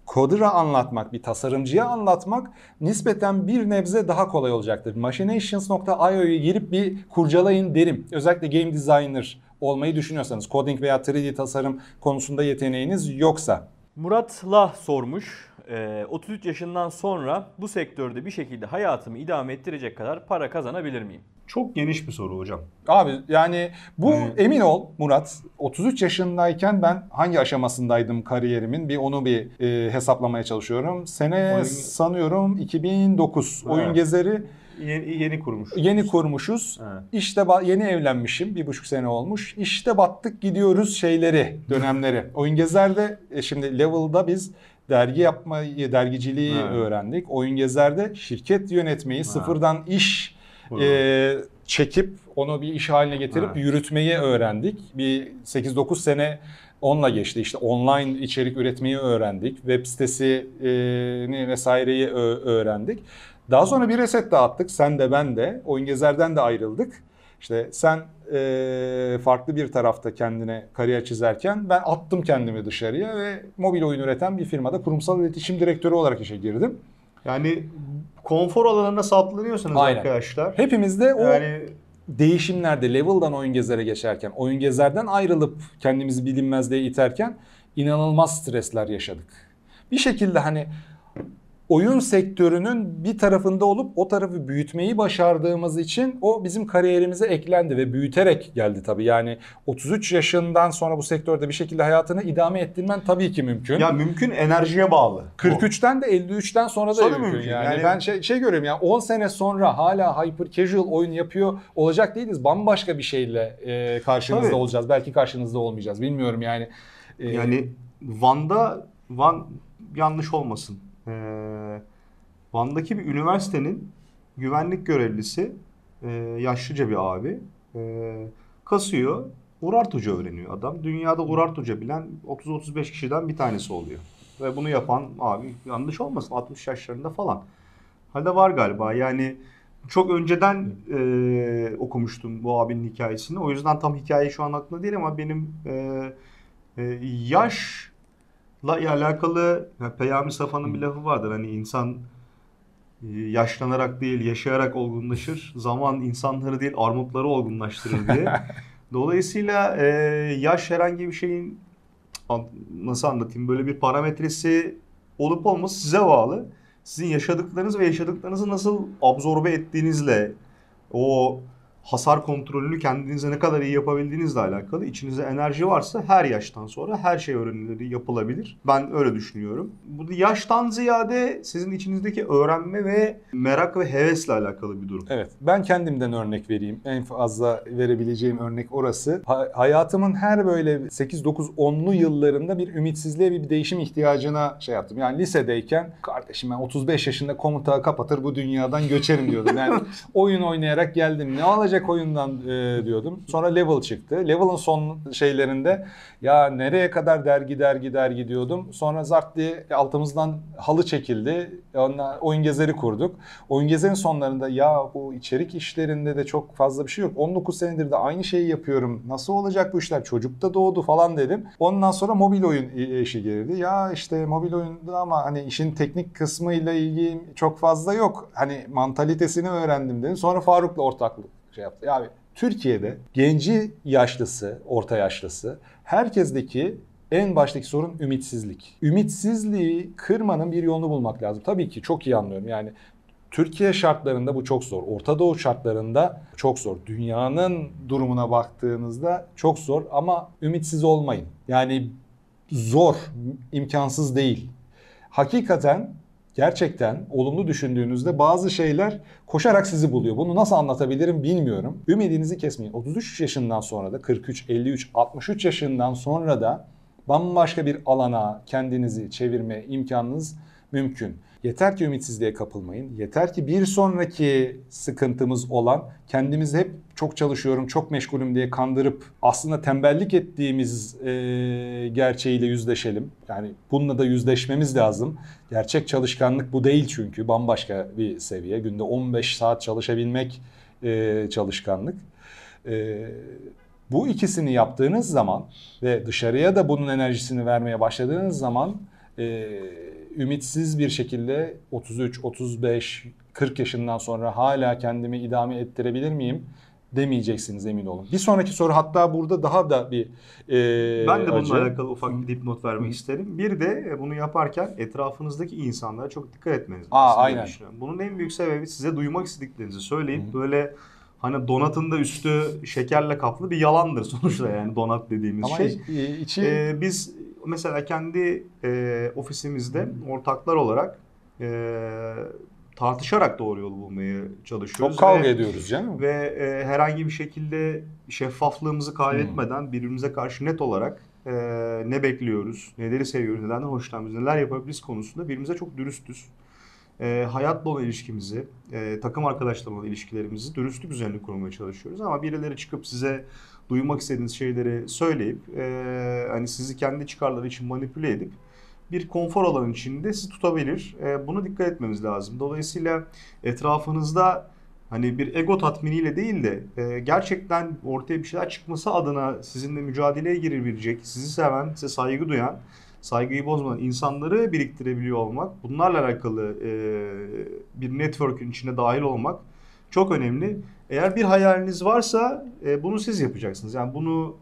coder'a anlatmak, bir tasarımcıya anlatmak nispeten bir nebze daha kolay olacaktır. Machinations.io'yu girip bir kurcalayın derim. Özellikle game designer olmayı düşünüyorsanız, coding veya 3D tasarım konusunda yeteneğiniz yoksa. Murat'la sormuş. Ee, 33 yaşından sonra bu sektörde bir şekilde hayatımı idame ettirecek kadar para kazanabilir miyim? Çok geniş bir soru hocam. Abi yani bu Evet. emin ol Murat 33 yaşındayken ben hangi aşamasındaydım kariyerimin bir onu bir e, hesaplamaya çalışıyorum. Sene Oyun- sanıyorum 2009 oyun Evet. gezeri Yeni, yeni kurmuş. yeni kurmuşuz. Evet. İşte yeni evlenmişim bir buçuk sene olmuş. İşte battık gidiyoruz şeyleri dönemleri. oyun gezerde e, şimdi Level'da biz dergi yapmayı dergiciliği Evet. öğrendik. Oyun gezerde şirket yönetmeyi sıfırdan iş e, çekip onu bir iş haline getirip Evet. yürütmeyi öğrendik. Bir 8-9 sene onunla geçti. İşte online içerik üretmeyi öğrendik. Web sitesini vesaireyi ö- öğrendik. Daha sonra bir reset dağıttık. Sen de ben de. Oyun Gezer'den de ayrıldık. İşte sen e, farklı bir tarafta kendine kariyer çizerken ben attım kendimi dışarıya ve mobil oyun üreten bir firmada kurumsal iletişim direktörü olarak işe girdim. Yani konfor alanına saplanıyorsunuz Aynen. arkadaşlar. Hepimiz de o Yani değişimlerde level'dan oyun gezere geçerken, oyun gezerden ayrılıp kendimizi bilinmezliğe iterken inanılmaz stresler yaşadık. Bir şekilde hani oyun sektörünün bir tarafında olup o tarafı büyütmeyi başardığımız için o bizim kariyerimize eklendi ve büyüterek geldi tabii. Yani 33 yaşından sonra bu sektörde bir şekilde hayatını idame ettirmen tabii ki mümkün. ya mümkün enerjiye bağlı. bu. 43'ten de 53'ten sonra da Sonra mümkün, mümkün. yani. Yani- Ben şey, şey görüyorum ya 10 sene sonra hala hyper casual oyun yapıyor olacak değiliz. Bambaşka bir şeyle e, karşınızda Tabii. olacağız. Belki karşınızda olmayacağız. Bilmiyorum yani. E, Yani Van'da Van yanlış olmasın. Ee, Van'daki bir üniversitenin güvenlik görevlisi e, yaşlıca bir abi e, kasıyor. Urartuca öğreniyor adam. Dünyada Urartuca bilen 30-35 kişiden bir tanesi oluyor. Ve bunu yapan abi yanlış olmasın 60 yaşlarında falan. Halde var galiba yani çok önceden e, okumuştum bu abinin hikayesini. O yüzden tam hikaye şu an aklımda değil ama benim e, e, yaşla alakalı yani Peyami Safa'nın bir lafı vardır. Hani insan e, yaşlanarak değil yaşayarak olgunlaşır. Zaman insanları değil armutları olgunlaştırır diye. Dolayısıyla e, yaş herhangi bir şeyin nasıl anlatayım böyle bir parametresi olup olması size bağlı. Sizin yaşadıklarınız ve yaşadıklarınızı nasıl absorbe ettiğinizle o hasar kontrolünü kendinize ne kadar iyi yapabildiğinizle alakalı. İçinizde enerji varsa her yaştan sonra her şey öğrenilir, yapılabilir. Ben öyle düşünüyorum. Bu da yaştan ziyade sizin içinizdeki öğrenme ve merak ve hevesle alakalı bir durum. Evet, ben kendimden örnek vereyim. En fazla verebileceğim örnek orası. Ha- hayatımın her böyle 8-9-10'lu yıllarında bir ümitsizliğe, bir değişim ihtiyacına şey yaptım. Yani lisedeyken kardeşim ben 35 yaşında komuta kapatır bu dünyadan göçerim diyordum. Yani oyun oynayarak geldim. Ne alacak oyundan e, diyordum. Sonra level çıktı. Level'ın son şeylerinde ya nereye kadar dergi dergi dergi diyordum. Sonra zart diye altımızdan halı çekildi. Ondan oyun gezeri kurduk. Oyun gezerin sonlarında ya bu içerik işlerinde de çok fazla bir şey yok. 19 senedir de aynı şeyi yapıyorum. Nasıl olacak bu işler? Çocuk da doğdu falan dedim. Ondan sonra mobil oyun işi girdi. Ya işte mobil oyunda ama hani işin teknik kısmıyla ilgili çok fazla yok. Hani mantalitesini öğrendim dedim. Sonra Faruk'la ortaklık şey yaptı. Ya abi Türkiye'de genci yaşlısı, orta yaşlısı herkesteki en baştaki sorun ümitsizlik. Ümitsizliği kırmanın bir yolunu bulmak lazım. Tabii ki çok iyi anlıyorum. Yani Türkiye şartlarında bu çok zor. Orta Doğu şartlarında çok zor. Dünyanın durumuna baktığınızda çok zor ama ümitsiz olmayın. Yani zor, imkansız değil. Hakikaten gerçekten olumlu düşündüğünüzde bazı şeyler koşarak sizi buluyor. Bunu nasıl anlatabilirim bilmiyorum. Ümidinizi kesmeyin. 33 yaşından sonra da 43, 53, 63 yaşından sonra da bambaşka bir alana kendinizi çevirme imkanınız mümkün. Yeter ki ümitsizliğe kapılmayın. Yeter ki bir sonraki sıkıntımız olan kendimizi hep çok çalışıyorum, çok meşgulüm diye kandırıp aslında tembellik ettiğimiz e, gerçeğiyle yüzleşelim. Yani bununla da yüzleşmemiz lazım. Gerçek çalışkanlık bu değil çünkü bambaşka bir seviye. Günde 15 saat çalışabilmek e, çalışkanlık. E, bu ikisini yaptığınız zaman ve dışarıya da bunun enerjisini vermeye başladığınız zaman e, ümitsiz bir şekilde 33, 35, 40 yaşından sonra hala kendimi idame ettirebilir miyim demeyeceksiniz emin olun. Bir sonraki soru hatta burada daha da bir e, Ben de bununla acı. alakalı ufak bir dipnot vermek isterim. Bir de e, bunu yaparken etrafınızdaki insanlara çok dikkat etmeniz lazım aynen. Bunun en büyük sebebi size duymak istediklerinizi söyleyip böyle hani donatın da üstü şekerle kaplı bir yalandır sonuçta yani donat dediğimiz Ama şey. iç- içi Ee, biz mesela kendi e, ofisimizde ortaklar olarak e, tartışarak doğru yolu bulmaya çalışıyoruz. çok kavga ve, ediyoruz canım. Ve e, herhangi bir şekilde şeffaflığımızı kaybetmeden birbirimize karşı net olarak e, ne bekliyoruz, neleri seviyoruz, nelerden hoşlanıyoruz, neler yapabiliriz konusunda birbirimize çok dürüstüz. E, hayatla olan ilişkimizi, e, takım arkadaşlarla olan ilişkilerimizi dürüstlük üzerine kurmaya çalışıyoruz. Ama birileri çıkıp size duymak istediğiniz şeyleri söyleyip e, hani sizi kendi çıkarları için manipüle edip bir konfor alanı içinde sizi tutabilir. E, buna dikkat etmemiz lazım. Dolayısıyla etrafınızda hani bir ego tatminiyle değil de e, gerçekten ortaya bir şeyler çıkması adına sizinle mücadeleye girebilecek, sizi seven, size saygı duyan, saygıyı bozmadan insanları biriktirebiliyor olmak, bunlarla alakalı e, bir network'ün içine dahil olmak çok önemli. Eğer bir hayaliniz varsa e, bunu siz yapacaksınız. Yani bunu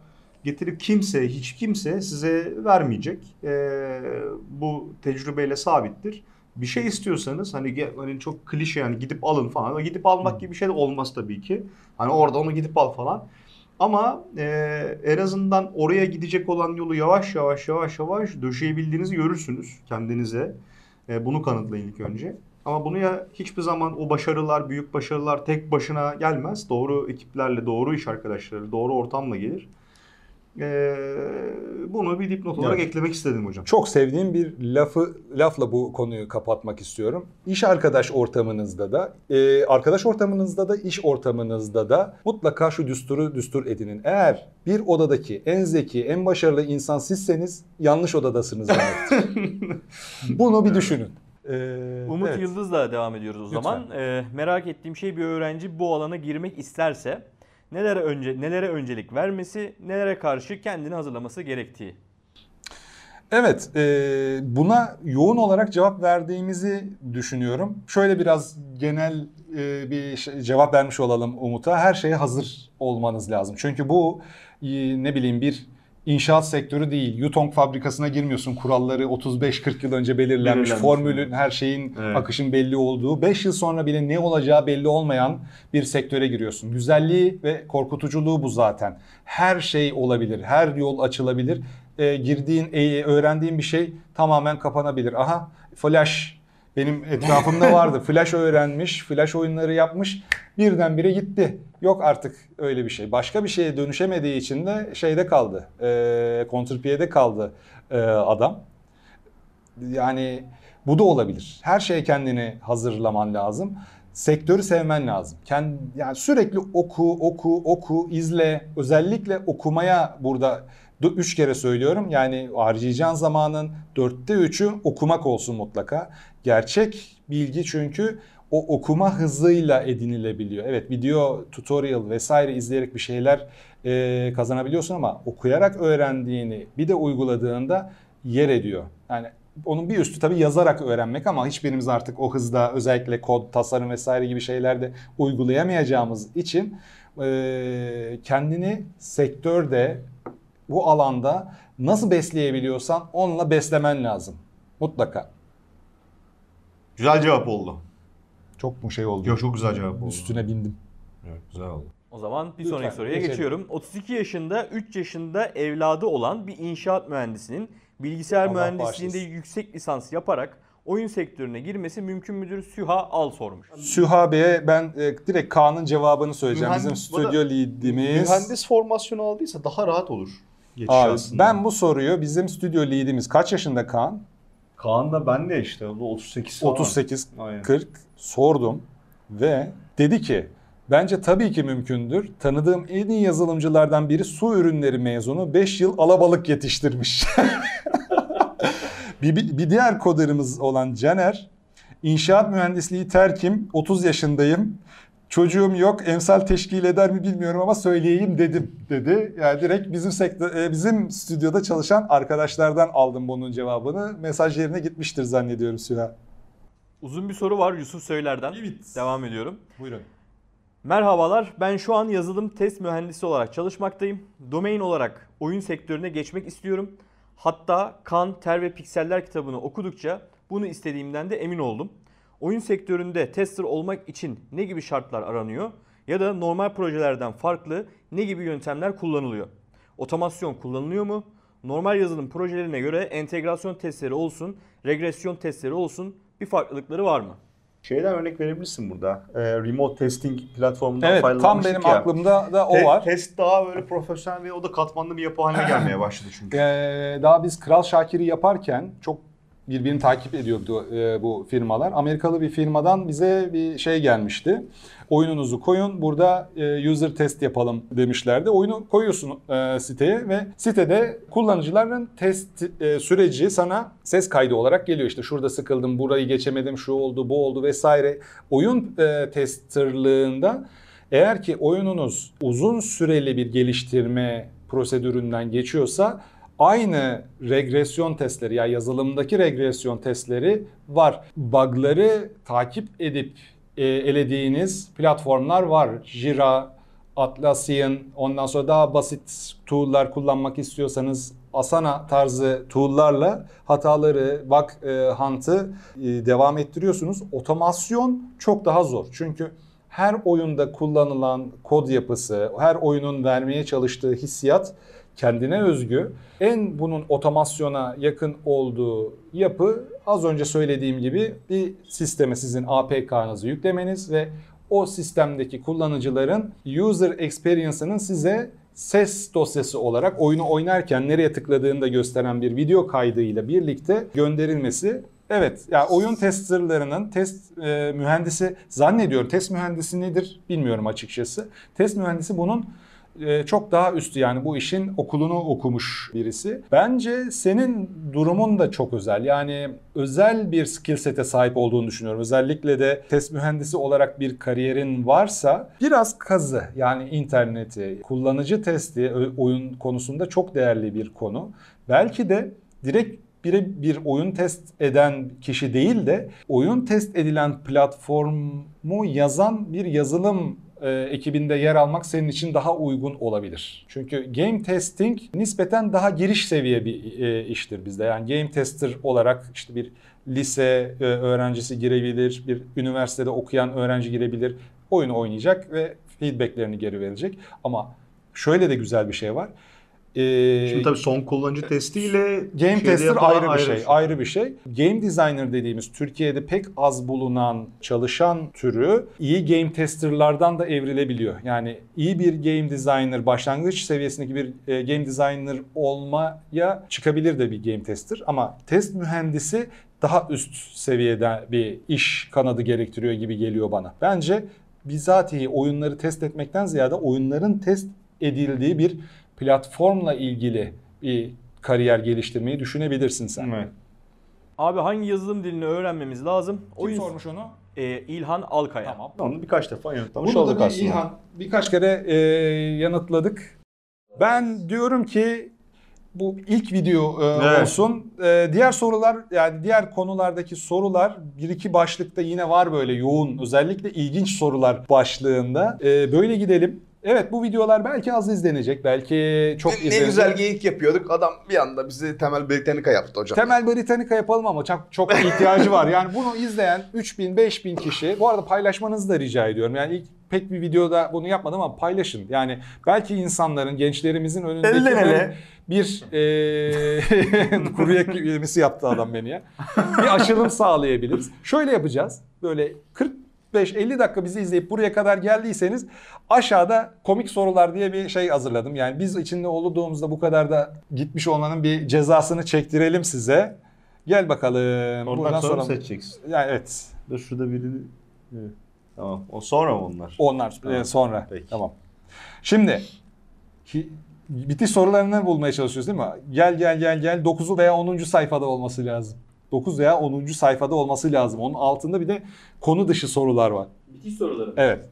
getirip kimse, hiç kimse size vermeyecek. E, bu tecrübeyle sabittir. Bir şey istiyorsanız hani, hani çok klişe yani gidip alın falan. Gidip almak gibi bir şey de olmaz tabii ki. Hani orada onu gidip al falan. Ama e, en azından oraya gidecek olan yolu yavaş yavaş yavaş yavaş döşeyebildiğinizi görürsünüz kendinize. E, bunu kanıtlayın ilk önce. Ama bunu ya hiçbir zaman o başarılar, büyük başarılar tek başına gelmez. Doğru ekiplerle, doğru iş arkadaşları, doğru ortamla gelir. E, bunu bir dipnot olarak Evet. eklemek istedim hocam. Çok sevdiğim bir lafı lafla bu konuyu kapatmak istiyorum. İş arkadaş ortamınızda da, e, arkadaş ortamınızda da, iş ortamınızda da mutlaka şu düsturu düstur edinin. Eğer bir odadaki en zeki, en başarılı insan sizseniz yanlış odadasınız demektir. Bunu bir düşünün. Ee, Umut evet. Yıldız'la devam ediyoruz o Lütfen. zaman. Ee, merak ettiğim şey bir öğrenci bu alana girmek isterse nelere önce nelere öncelik vermesi, nelere karşı kendini hazırlaması gerektiği. Evet, e, buna yoğun olarak cevap verdiğimizi düşünüyorum. Şöyle biraz genel e, bir şey- cevap vermiş olalım Umut'a. Her şeye hazır olmanız lazım. Çünkü bu e, ne bileyim bir inşaat sektörü değil. Yutong fabrikasına girmiyorsun. Kuralları 35-40 yıl önce belirlenmiş. Belirlenmiş. Formülün her şeyin Evet. akışın belli olduğu. 5 yıl sonra bile ne olacağı belli olmayan bir sektöre giriyorsun. Güzelliği ve korkutuculuğu bu zaten. Her şey olabilir. Her yol açılabilir. Ee, girdiğin, e, öğrendiğin bir şey tamamen kapanabilir. Aha flash benim etrafımda vardı. Flash öğrenmiş, flash oyunları yapmış. Birdenbire gitti. Yok artık öyle bir şey. Başka bir şeye dönüşemediği için de şeyde kaldı. E, kontrpiyede kaldı e, adam. Yani bu da olabilir. Her şeye kendini hazırlaman lazım. Sektörü sevmen lazım. Kend, yani sürekli oku, oku, oku, izle. Özellikle okumaya burada üç kere söylüyorum. Yani harcayacağın zamanın dörtte üçü okumak olsun mutlaka. Gerçek bilgi çünkü o okuma hızıyla edinilebiliyor. Evet video, tutorial vesaire izleyerek bir şeyler e, kazanabiliyorsun ama okuyarak öğrendiğini bir de uyguladığında yer ediyor. Yani onun bir üstü tabii yazarak öğrenmek ama hiçbirimiz artık o hızda özellikle kod, tasarım vesaire gibi şeylerde uygulayamayacağımız için e, kendini sektörde bu alanda nasıl besleyebiliyorsan onunla beslemen lazım. Mutlaka. Güzel cevap oldu. Çok mu şey oldu? Yok çok güzel cevap oldu. Üstüne bindim. Evet, güzel oldu. O zaman bir Lütfen, sonraki soruya geçelim. geçiyorum. 32 yaşında 3 yaşında evladı olan bir inşaat mühendisinin bilgisayar Allah mühendisliğinde bağışlasın. yüksek lisans yaparak oyun sektörüne girmesi mümkün müdür? Süha Al sormuş. Süha Bey'e ben e, direkt Kaan'ın cevabını söyleyeceğim. Mühendis- Bizim stüdyo leadimiz. Mühendis formasyonu aldıysa daha rahat olur. Geçiş Abi, aslında. ben bu soruyu bizim stüdyo leadimiz kaç yaşında Kaan? Kaan da ben de işte. O da 38 falan. 38 Aynen. 40 sordum ve dedi ki bence tabii ki mümkündür. Tanıdığım en iyi yazılımcılardan biri su ürünleri mezunu 5 yıl alabalık yetiştirmiş. bir, bir, bir diğer koderimiz olan Caner inşaat mühendisliği terkim 30 yaşındayım. Çocuğum yok, emsal teşkil eder mi bilmiyorum ama söyleyeyim dedim dedi. Yani direkt bizim sektör, e, bizim stüdyoda çalışan arkadaşlardan aldım bunun cevabını. Mesaj yerine gitmiştir zannediyorum Süha. Uzun bir soru var Yusuf Söyler'den. Evet. Devam ediyorum. Buyurun. Merhabalar, ben şu an yazılım test mühendisi olarak çalışmaktayım. Domain olarak oyun sektörüne geçmek istiyorum. Hatta Kan, Ter ve Pikseller kitabını okudukça bunu istediğimden de emin oldum. Oyun sektöründe tester olmak için ne gibi şartlar aranıyor ya da normal projelerden farklı ne gibi yöntemler kullanılıyor? Otomasyon kullanılıyor mu? Normal yazılım projelerine göre entegrasyon testleri olsun, regresyon testleri olsun bir farklılıkları var mı? Şeyden örnek verebilirsin burada. Ee, remote testing platformundan Evet tam faydalanmıştık benim ya. aklımda da o Te- var. Test daha böyle profesyonel ve o da katmanlı bir yapı haline gelmeye başladı çünkü. Ee, daha biz Kral Şakir'i yaparken çok birbirini takip ediyordu e, bu firmalar. Amerikalı bir firmadan bize bir şey gelmişti. Oyununuzu koyun burada e, user test yapalım demişlerdi. Oyunu koyuyorsun e, siteye ve sitede kullanıcıların test e, süreci sana ses kaydı olarak geliyor. İşte şurada sıkıldım, burayı geçemedim, şu oldu, bu oldu vesaire. Oyun e, testerlığında eğer ki oyununuz uzun süreli bir geliştirme prosedüründen geçiyorsa aynı regresyon testleri ya yazılımdaki regresyon testleri var. Bug'ları takip edip e, elediğiniz platformlar var. Jira, Atlassian, ondan sonra daha basit tool'lar kullanmak istiyorsanız Asana tarzı tool'larla hataları, bug e, hunt'ı e, devam ettiriyorsunuz. Otomasyon çok daha zor. Çünkü her oyunda kullanılan kod yapısı, her oyunun vermeye çalıştığı hissiyat kendine özgü. En bunun otomasyona yakın olduğu yapı az önce söylediğim gibi bir sisteme sizin APK'nızı yüklemeniz ve o sistemdeki kullanıcıların user experience'ının size ses dosyası olarak oyunu oynarken nereye tıkladığını da gösteren bir video kaydıyla birlikte gönderilmesi Evet, ya oyun testerlarının test e, mühendisi zannediyorum test mühendisi nedir bilmiyorum açıkçası. Test mühendisi bunun çok daha üstü yani bu işin okulunu okumuş birisi. Bence senin durumun da çok özel. Yani özel bir skill sete sahip olduğunu düşünüyorum. Özellikle de test mühendisi olarak bir kariyerin varsa biraz kazı yani interneti, kullanıcı testi oyun konusunda çok değerli bir konu. Belki de direkt bir, bir oyun test eden kişi değil de oyun test edilen platformu yazan bir yazılım e, ekibinde yer almak senin için daha uygun olabilir. Çünkü game testing nispeten daha giriş seviye bir e, iştir bizde. Yani game tester olarak işte bir lise e, öğrencisi girebilir, bir üniversitede okuyan öğrenci girebilir, oyunu oynayacak ve feedbacklerini geri verecek. Ama şöyle de güzel bir şey var. Şimdi tabii son kullanıcı testiyle Game tester ayrı bir şey, ayrı bir şey. Game designer dediğimiz Türkiye'de pek az bulunan çalışan türü iyi game testerlardan da evrilebiliyor. Yani iyi bir game designer, başlangıç seviyesindeki bir e, game designer olmaya çıkabilir de bir game tester ama test mühendisi daha üst seviyede bir iş kanadı gerektiriyor gibi geliyor bana. Bence bizatihi oyunları test etmekten ziyade oyunların test edildiği bir platformla ilgili bir kariyer geliştirmeyi düşünebilirsin sen. Evet. Abi hangi yazılım dilini öğrenmemiz lazım? Kim Oyun sormuş onu? Ee, İlhan Alkaya. Tamam. Onu birkaç defa yanıtlamış Bunu olduk bir aslında. İlhan birkaç kere e, yanıtladık. Ben diyorum ki bu ilk video e, Evet. olsun. E, diğer sorular yani diğer konulardaki sorular bir iki başlıkta yine var böyle yoğun özellikle ilginç sorular başlığında. E, böyle gidelim. Evet bu videolar belki az izlenecek. Belki çok ne, ne izlenecek. güzel geyik yapıyorduk. Adam bir anda bizi temel Britannica yaptı hocam. Temel Britannica yapalım ama çok çok ihtiyacı var. Yani bunu izleyen 3000 5000 kişi bu arada paylaşmanızı da rica ediyorum. Yani ilk pek bir videoda bunu yapmadım ama paylaşın. Yani belki insanların, gençlerimizin önündeki böyle ele. bir e, kuru yemesi yaptı adam beni ya. Bir açılım sağlayabiliriz. Şöyle yapacağız. Böyle 45-50 dakika bizi izleyip buraya kadar geldiyseniz aşağıda komik sorular diye bir şey hazırladım. Yani biz içinde olduğumuzda bu kadar da gitmiş olmanın bir cezasını çektirelim size. Gel bakalım. Oradan sonra mı seçeceksin? Yani evet. Dur şurada birini... Evet. Tamam. O sonra mı onlar? Onlar Tamam. e, sonra. Peki. Tamam. Şimdi ki- bitiş sorularını bulmaya çalışıyoruz değil mi? Gel gel gel gel 9 veya 10. sayfada olması lazım. 9 veya 10. sayfada olması lazım. Onun altında bir de konu dışı sorular var. Bitiş soruları. Evet.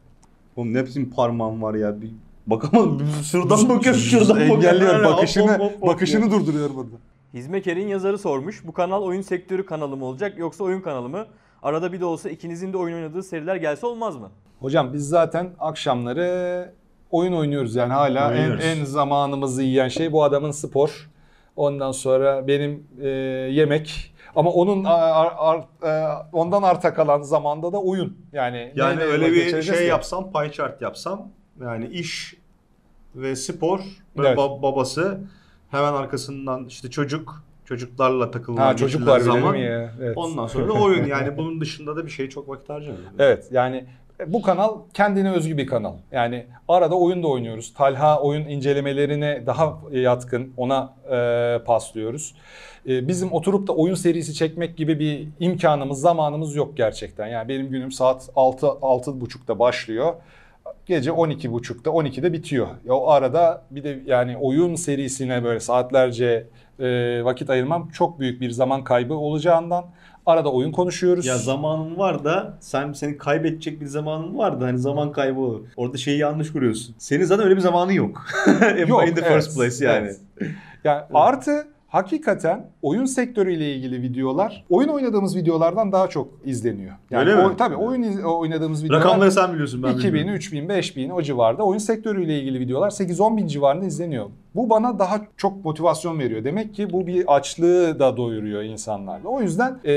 Oğlum ne biçim parmağım var ya. Bir bakamadım. Şuradan bakıyorum, şuradan bakıyorum. Engelliyor Öyle hop bakışını hop hop bakışını durduruyor burada. Hizmeker'in yazarı sormuş. Bu kanal oyun sektörü kanalı mı olacak yoksa oyun kanalı mı? Arada bir de olsa ikinizin de oyun oynadığı seriler gelse olmaz mı? Hocam biz zaten akşamları oyun oynuyoruz yani hala en, en zamanımızı yiyen şey bu adamın spor. Ondan sonra benim e, yemek. Ama onun ar- ar- e, ondan arta kalan zamanda da oyun. Yani Yani öyle bir şey ki? yapsam, pie chart yapsam yani iş ve spor ve Evet. ba- babası hemen arkasından işte çocuk çocuklarla takılma Ha çocuk var zaman. ya? Evet. Ondan sonra da oyun yani bunun dışında da bir şey çok vakit harcamıyorum. Evet yani bu kanal kendine özgü bir kanal. Yani arada oyun da oynuyoruz. Talha oyun incelemelerine daha yatkın. Ona e, paslıyoruz. E, bizim oturup da oyun serisi çekmek gibi bir imkanımız, zamanımız yok gerçekten. Yani benim günüm saat 6 6.30'da başlıyor. Gece 12.30'da 12'de bitiyor. Ya o arada bir de yani oyun serisine böyle saatlerce e, vakit ayırmam çok büyük bir zaman kaybı olacağından arada oyun konuşuyoruz. Ya zamanın var da sen senin kaybedecek bir zamanın var da hani zaman kaybı olur. Orada şeyi yanlış kuruyorsun. Senin zaten öyle bir zamanın yok. Yok, in the evet, first place yani. evet. Yani artı hakikaten oyun sektörüyle ilgili videolar oyun oynadığımız videolardan daha çok izleniyor. Yani Öyle mi? o- tabii oyun oynadığımız videolar Rakamları sen biliyorsun ben 2000, bilmiyorum. 3000, 5000 o civarda oyun sektörüyle ilgili videolar 8-10 bin civarında izleniyor. Bu bana daha çok motivasyon veriyor. Demek ki bu bir açlığı da doyuruyor insanlarda. O yüzden eee,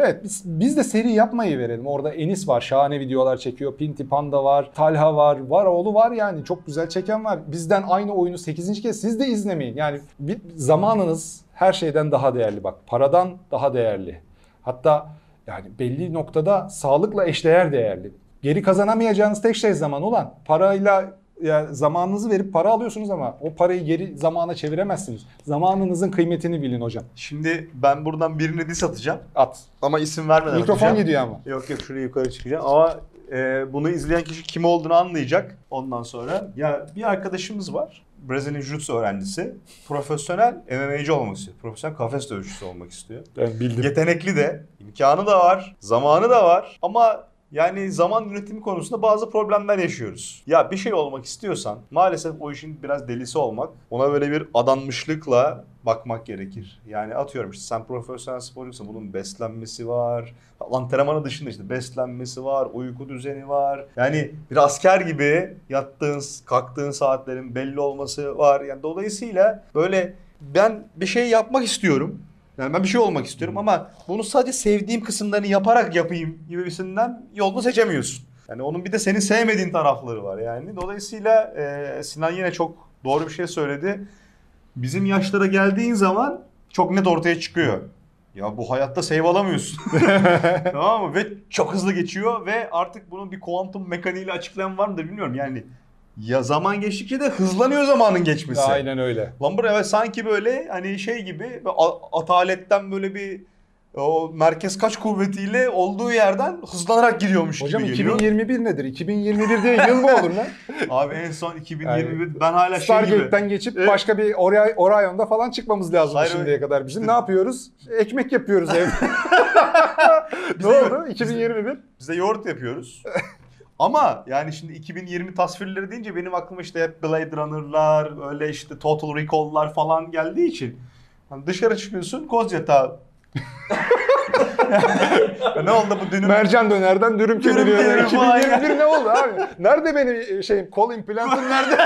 evet biz, biz de seri yapmayı verelim. Orada Enis var şahane videolar çekiyor. Pinti Panda var. Talha var. Var oğlu var yani. Çok güzel çeken var. Bizden aynı oyunu 8. kez siz de izlemeyin. Yani bir, zamanınız her şeyden daha değerli bak. Paradan daha değerli. Hatta yani belli noktada sağlıkla eşdeğer değerli. Geri kazanamayacağınız tek şey zaman ulan. Parayla yani zamanınızı verip para alıyorsunuz ama o parayı geri zamana çeviremezsiniz. Zamanınızın kıymetini bilin hocam. Şimdi ben buradan birine diss atacağım. At. Ama isim vermeden Mikrofon atacağım. gidiyor ama. Yok yok şuraya yukarı çıkacağım ama e, bunu izleyen kişi kim olduğunu anlayacak ondan sonra. Ya bir arkadaşımız var. Brezilya Jiu-Jitsu öğrencisi. Profesyonel MMA'ci olmak istiyor. Profesyonel kafes dövüşçüsü olmak istiyor. Ben bildim. Yetenekli de, imkanı da var, zamanı da var ama yani zaman yönetimi konusunda bazı problemler yaşıyoruz. Ya bir şey olmak istiyorsan maalesef o işin biraz delisi olmak. Ona böyle bir adanmışlıkla bakmak gerekir. Yani atıyorum işte sen profesyonel sporcusun bunun beslenmesi var. Antrenmanı dışında işte beslenmesi var, uyku düzeni var. Yani bir asker gibi yattığın, kalktığın saatlerin belli olması var. Yani dolayısıyla böyle ben bir şey yapmak istiyorum. Yani ben bir şey olmak istiyorum ama bunu sadece sevdiğim kısımlarını yaparak yapayım gibisinden yolunu seçemiyorsun. Yani onun bir de senin sevmediğin tarafları var yani. Dolayısıyla e, Sinan yine çok doğru bir şey söyledi. Bizim yaşlara geldiğin zaman çok net ortaya çıkıyor. Ya bu hayatta save alamıyorsun. tamam mı? Ve çok hızlı geçiyor ve artık bunun bir kuantum mekaniğiyle açıklayan var mıdır bilmiyorum. Yani ya zaman geçtikçe de hızlanıyor zamanın geçmesi. Aynen öyle. Lan buraya evet sanki böyle hani şey gibi ataletten böyle bir o merkez kaç kuvvetiyle olduğu yerden hızlanarak gidiyormuş Hocam gibi geliyor. 2021 nedir? 2021 diye yıl mı olur lan? Abi en son 2021 ben hala şey gibi. Stargate'den geçip Evet. başka bir Ori- Orion'da falan çıkmamız lazım Hayır, şimdiye öyle. kadar bizim. Ne yapıyoruz? Ekmek yapıyoruz evde. ne oldu? 2021? Biz de yoğurt yapıyoruz. Ama yani şimdi 2020 tasvirleri deyince benim aklıma işte hep Blade Runner'lar, öyle işte Total Recall'lar falan geldiği için hani dışarı çıkıyorsun koz yatağı. Ne oldu bu dünüm? Mercan dönerden dürüm Dürüm kemiriyor falan 2021 ne oldu abi? Nerede benim şeyim kol implantım nerede?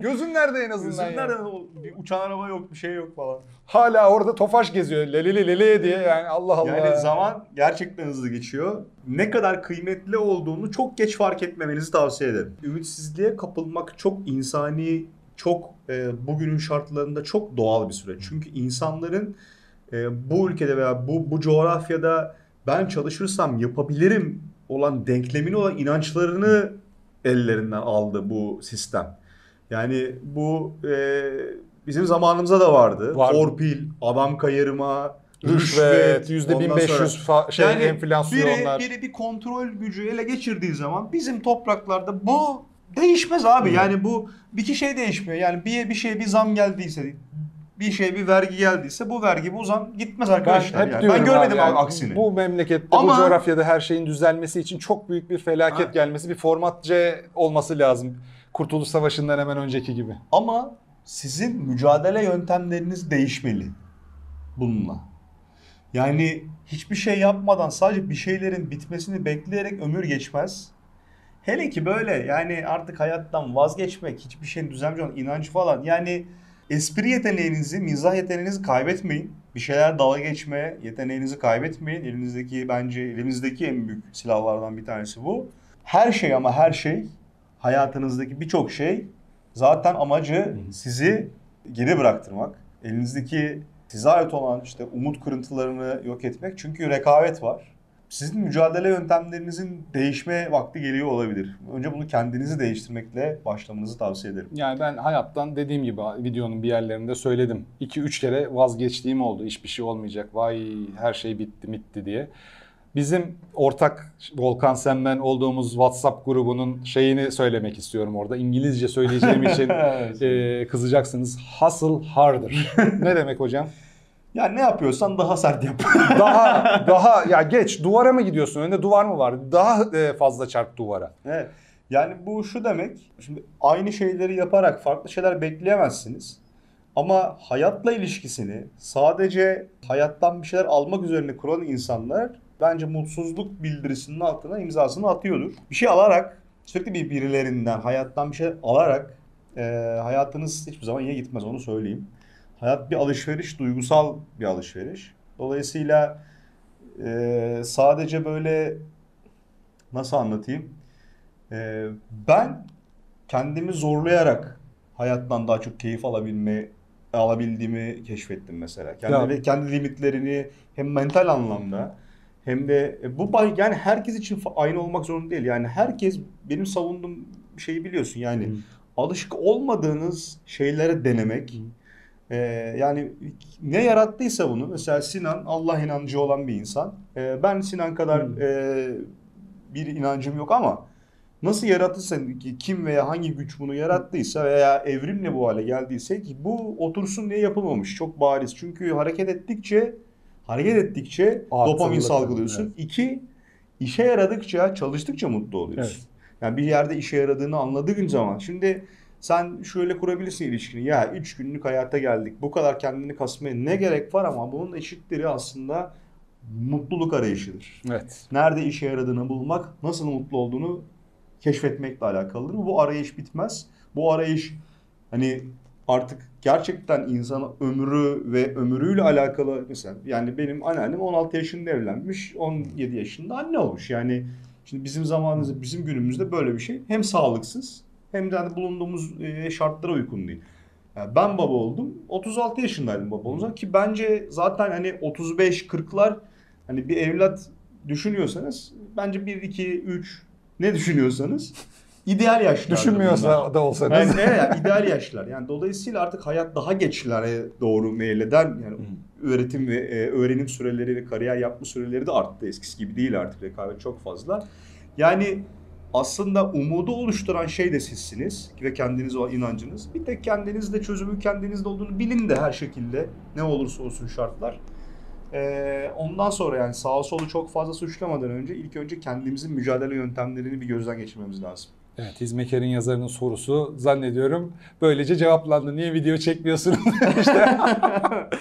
Gözüm nerede en azından Gözümler ya? de o- bir uçan araba yok, bir şey yok falan. Hala orada tofaş geziyor. Lelili leleye diye yani Allah Allah. Yani zaman gerçekten hızlı geçiyor. Ne kadar kıymetli olduğunu çok geç fark etmemenizi tavsiye ederim. Ümitsizliğe kapılmak çok insani, çok e, bugünün şartlarında çok doğal bir süreç. Çünkü insanların e, bu ülkede veya bu bu coğrafyada ben çalışırsam yapabilirim olan denklemini olan inançlarını ellerinden aldı bu sistem. Yani bu e, bizim zamanımızda da vardı. Vardı. Torpil, adam kayırma, Rüşvet, yüzde ondan 1500 sonra- fa- şey yani enflasyonlar. Biri, biri bir kontrol gücü ele geçirdiği zaman bizim topraklarda bu değişmez abi. Yani bu bir iki şey değişmiyor. Yani bir bir şey bir zam geldiyse bir şey bir vergi geldiyse bu vergi bu zam gitmez Ben arkadaşlar. hep yani. ben görmedim yani aksini. Bu memlekette, Ama- bu coğrafyada her şeyin düzelmesi için çok büyük bir felaket Ha. gelmesi, bir format C olması lazım. Kurtuluş Savaşı'ndan hemen önceki gibi. Ama sizin mücadele yöntemleriniz değişmeli bununla. Yani hiçbir şey yapmadan sadece bir şeylerin bitmesini bekleyerek ömür geçmez. Hele ki böyle yani artık hayattan vazgeçmek, hiçbir şeyin olan inanç falan. Yani espri yeteneğinizi, mizah yeteneğinizi kaybetmeyin. Bir şeyler dalga geçme yeteneğinizi kaybetmeyin. Elinizdeki bence elimizdeki en büyük silahlardan bir tanesi bu. Her şey ama her şey hayatınızdaki birçok şey zaten amacı sizi geri bıraktırmak. Elinizdeki size ait olan işte umut kırıntılarını yok etmek. Çünkü rekabet var. Sizin mücadele yöntemlerinizin değişme vakti geliyor olabilir. Önce bunu kendinizi değiştirmekle başlamanızı tavsiye ederim. Yani ben hayattan dediğim gibi videonun bir yerlerinde söyledim. 2-3 kere vazgeçtiğim oldu. Hiçbir şey olmayacak. Vay her şey bitti bitti diye. Bizim ortak Volkan Sen Ben olduğumuz WhatsApp grubunun şeyini söylemek istiyorum orada. İngilizce söyleyeceğim için e, kızacaksınız. Hustle harder. ne demek hocam? Yani ne yapıyorsan daha sert yap. Daha daha ya geç duvara mı gidiyorsun? Önünde duvar mı var? Daha e, fazla çarp duvara. Evet. Yani bu şu demek. Şimdi aynı şeyleri yaparak farklı şeyler bekleyemezsiniz. Ama hayatla ilişkisini sadece hayattan bir şeyler almak üzerine kuran insanlar bence mutsuzluk bildirisinin altına imzasını atıyordur. Bir şey alarak sürekli bir birilerinden hayattan bir şey alarak e, hayatınız hiçbir zaman iyi gitmez onu söyleyeyim. Hayat bir alışveriş, duygusal bir alışveriş. Dolayısıyla e, sadece böyle nasıl anlatayım? Ee, ben kendimi zorlayarak hayattan daha çok keyif alabilme alabildiğimi keşfettim mesela. Kendi, Ya. kendi limitlerini hem mental anlamda hem de e, bu yani herkes için aynı olmak zorunda değil. Yani herkes benim savunduğum şeyi biliyorsun. Yani Hı. alışık olmadığınız şeylere denemek. Hı. Ee, yani ne yarattıysa bunu mesela Sinan Allah inancı olan bir insan. Ee, ben Sinan kadar Hı. e, bir inancım yok ama nasıl yarattıysa ki kim veya hangi güç bunu yarattıysa veya evrimle bu hale geldiyse ki bu otursun diye yapılmamış çok bariz. Çünkü hareket ettikçe hareket ettikçe Artırılık, dopamin salgılıyorsun. İki işe yaradıkça, çalıştıkça mutlu oluyorsun. Evet. Yani bir yerde işe yaradığını anladığın zaman. Şimdi sen şöyle kurabilirsin ilişkini. Ya 3 günlük hayata geldik. Bu kadar kendini kasmaya ne gerek var ama bunun eşitleri aslında mutluluk arayışıdır. Evet. Nerede işe yaradığını bulmak, nasıl mutlu olduğunu keşfetmekle alakalıdır. Bu arayış bitmez. Bu arayış hani artık gerçekten insan ömrü ve ömrüyle alakalı mesela yani benim anneannem 16 yaşında evlenmiş, 17 yaşında anne olmuş. Yani şimdi bizim zamanımızda, bizim günümüzde böyle bir şey hem sağlıksız hem de hani bulunduğumuz e, şartlara uygun değil. Yani ben baba oldum. 36 yaşındaydım baba zaman ki bence zaten hani 35-40'lar hani bir evlat düşünüyorsanız bence 1 2 3 ne düşünüyorsanız ideal yaşlar. bunlar. Düşünmüyorsa da olsanız. Yani, evet, yani ideal yaşlar. Yani dolayısıyla artık hayat daha geçlere doğru meyleden yani öğretim ve e, öğrenim süreleri ve kariyer yapma süreleri de arttı. Eskisi gibi değil artık rekabet çok fazla. Yani aslında umudu oluşturan şey de sizsiniz ve kendinize olan inancınız. Bir tek kendinizde çözümü kendinizde olduğunu bilin de her şekilde ne olursa olsun şartlar. Ee, ondan sonra yani sağa solu çok fazla suçlamadan önce ilk önce kendimizin mücadele yöntemlerini bir gözden geçirmemiz lazım. Evet, Hizmekar'ın yazarının sorusu zannediyorum böylece cevaplandı. Niye video çekmiyorsunuz? işte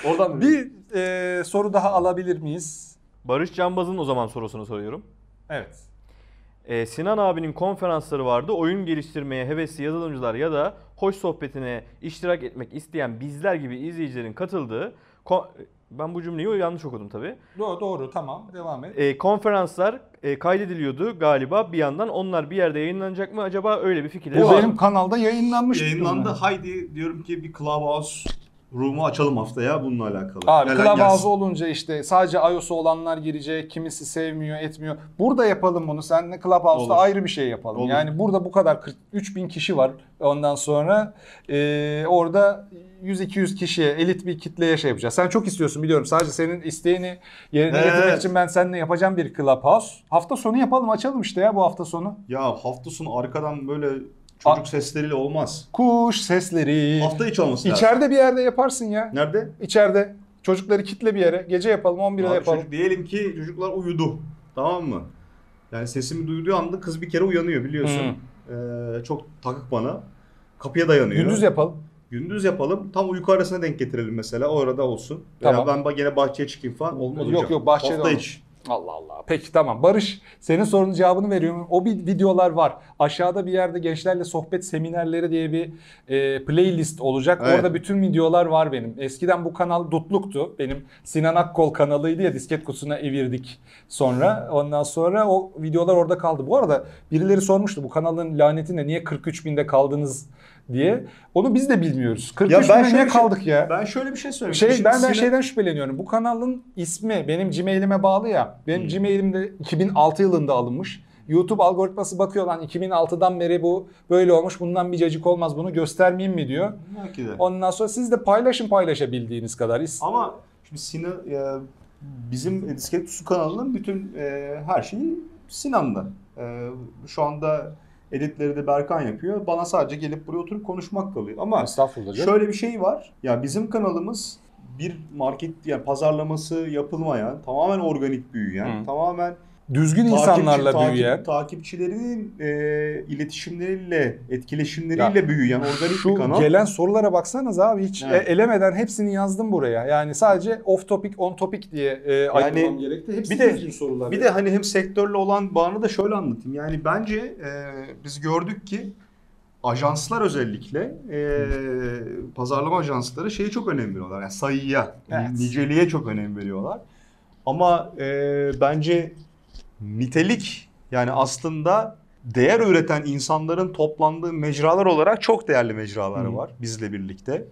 Oradan bir e, soru daha alabilir miyiz? Barış Canbaz'ın o zaman sorusunu soruyorum. Evet. Ee, Sinan abinin konferansları vardı. Oyun geliştirmeye hevesli yazılımcılar ya da hoş sohbetine iştirak etmek isteyen bizler gibi izleyicilerin katıldığı ben bu cümleyi yanlış okudum tabii. Doğru, doğru tamam devam et. Ee, konferanslar e, kaydediliyordu galiba bir yandan. Onlar bir yerde yayınlanacak mı acaba öyle bir fikirleri Bu var. benim kanalda yayınlanmış. Yayınlandı. Haydi diyorum ki bir Clubhouse room'u açalım haftaya bununla alakalı. Abi Gelen Clubhouse gelsin. olunca işte sadece iOS'u olanlar girecek, kimisi sevmiyor, etmiyor. Burada yapalım bunu. Seninle Clubhouse'da Olur. ayrı bir şey yapalım. Olur. Yani burada bu kadar 43 bin kişi var. Ondan sonra e, orada 100-200 kişiye, elit bir kitleye şey yapacağız. Sen çok istiyorsun biliyorum. Sadece senin isteğini yerine Evet. getirmek için ben seninle yapacağım bir Clubhouse. Hafta sonu yapalım, açalım işte ya bu hafta sonu. Ya hafta sonu arkadan böyle çocuk sesleriyle olmaz. Kuş sesleri. Hafta içi olması lazım. İçeride bir yerde yaparsın ya. Nerede? İçeride. Çocukları kitle bir yere. Gece yapalım, 11'de Abi yapalım. çocuk, diyelim ki çocuklar uyudu. Tamam mı? Yani sesimi duyduğu anda kız bir kere uyanıyor biliyorsun. Ee, çok takık bana. Kapıya dayanıyor. Gündüz yapalım. Gündüz yapalım. Tam uyku arasına denk getirelim mesela. O arada olsun. Tamam. Veya ben gene bahçeye çıkayım falan. Olmaz Yok, hocam. yok, bahçede Hafta olmaz. içi. Allah Allah. Peki tamam. Barış senin sorunun cevabını veriyorum. O bir videolar var. Aşağıda bir yerde gençlerle sohbet seminerleri diye bir e, playlist olacak. Evet. Orada bütün videolar var benim. Eskiden bu kanal dutluktu. Benim Sinan Akkol kanalıydı ya disket kutusuna evirdik sonra. Ondan sonra o videolar orada kaldı. Bu arada birileri sormuştu bu kanalın laneti ne? Niye 43 binde kaldınız diye. Onu biz de bilmiyoruz. 43 ben binde şöyle niye şey- kaldık ya? Ben şöyle bir şey söyleyeyim. Şey, Şimdi ben ben şeyden şüpheleniyorum. Bu kanalın ismi benim Gmail'ime bağlı ya. Benim Hmm. Gmail'imde 2006 yılında alınmış. YouTube algoritması bakıyor lan 2006'dan beri bu böyle olmuş. Bundan bir cacık olmaz. Bunu göstermeyeyim mi diyor. Belki de. Ondan sonra siz de paylaşın paylaşabildiğiniz kadar. Ama şimdi Sinan ya, bizim Disket Kutusu kanalının bütün e, her şeyi Sinan'da. E, şu anda editleri de Berkan yapıyor. Bana sadece gelip buraya oturup konuşmak kalıyor. Ama şöyle bir şey var. Ya bizim kanalımız bir market yani pazarlaması yapılmayan, tamamen organik büyüyen, Hı. tamamen Düzgün takipçi- insanlarla takip- büyüyen. takipçilerinin e, iletişimleriyle, etkileşimleriyle büyüyen organik Şu bir kanal. gelen sorulara baksanız abi hiç Evet. e, elemeden hepsini yazdım buraya. Yani sadece off topic on topic diye e, ayırmam gerekti. Hepsi bir de- düzgün sorular. Bir de hani hem sektörle olan bağını da şöyle anlatayım. Yani bence e, biz gördük ki ajanslar özellikle e, pazarlama ajansları şeye çok önem veriyorlar. Yani sayıya, Evet. niceliğe çok önem veriyorlar. Ama e, bence nitelik yani aslında değer üreten insanların toplandığı mecralar olarak çok değerli mecraları Hı. var bizle birlikte.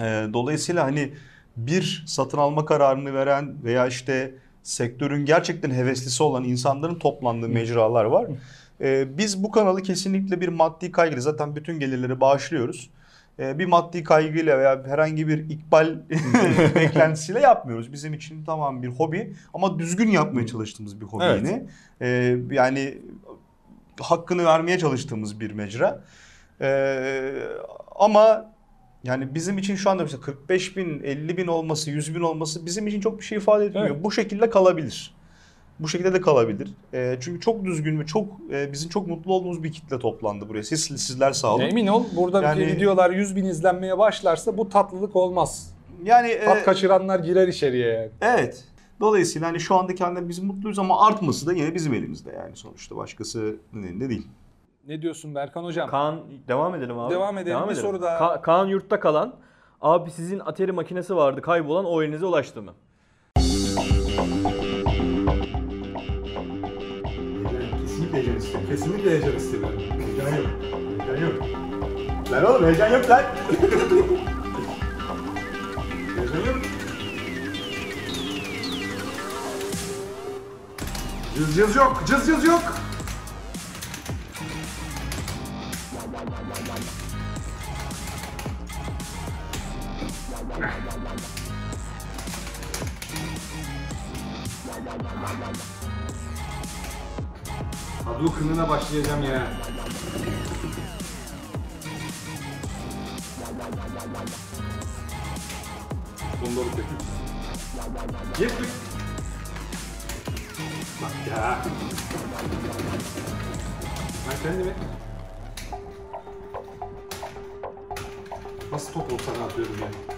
E, dolayısıyla hani bir satın alma kararını veren veya işte sektörün gerçekten heveslisi olan insanların toplandığı mecralar var. E, biz bu kanalı kesinlikle bir maddi kaygıyla zaten bütün gelirleri bağışlıyoruz. E, bir maddi kaygıyla veya herhangi bir ikbal beklentisiyle yapmıyoruz. Bizim için tamam bir hobi ama düzgün yapmaya çalıştığımız bir hobi Evet. yine. E, yani hakkını vermeye çalıştığımız bir mecra. E, ama yani bizim için şu anda mesela 45 bin, 50 bin olması, 100 bin olması bizim için çok bir şey ifade etmiyor. Evet. Bu şekilde kalabilir. Bu şekilde de kalabilir. E, çünkü çok düzgün ve çok e, bizim çok mutlu olduğumuz bir kitle toplandı buraya. Siz sizler sağ olun. Emin ol burada Yani- videolar 100 bin izlenmeye başlarsa bu tatlılık olmaz. Yani e, Tat kaçıranlar girer içeriye yani. evet. Dolayısıyla hani şu anda kendine biz mutluyuz ama artması da yine bizim elimizde yani sonuçta başkasının elinde değil. Ne diyorsun Berkan hocam? Kaan devam edelim abi. Devam edelim. Bir soru daha. Ka- Kaan yurtta kalan. Abi sizin Atari makinesi vardı kaybolan o elinize ulaştı mı? Kesinlikle heyecan istemiyorum. Heyecan yok. Heyecan yok. Lan oğlum heyecan yok lan. heyecan yok. Cız cız yok, cız cız yok. Hadouken'ına başlayacağım ya. Bunları kötü. Yettik. Bak ya. Ben kendimi nasıl top olsana atıyorum ya.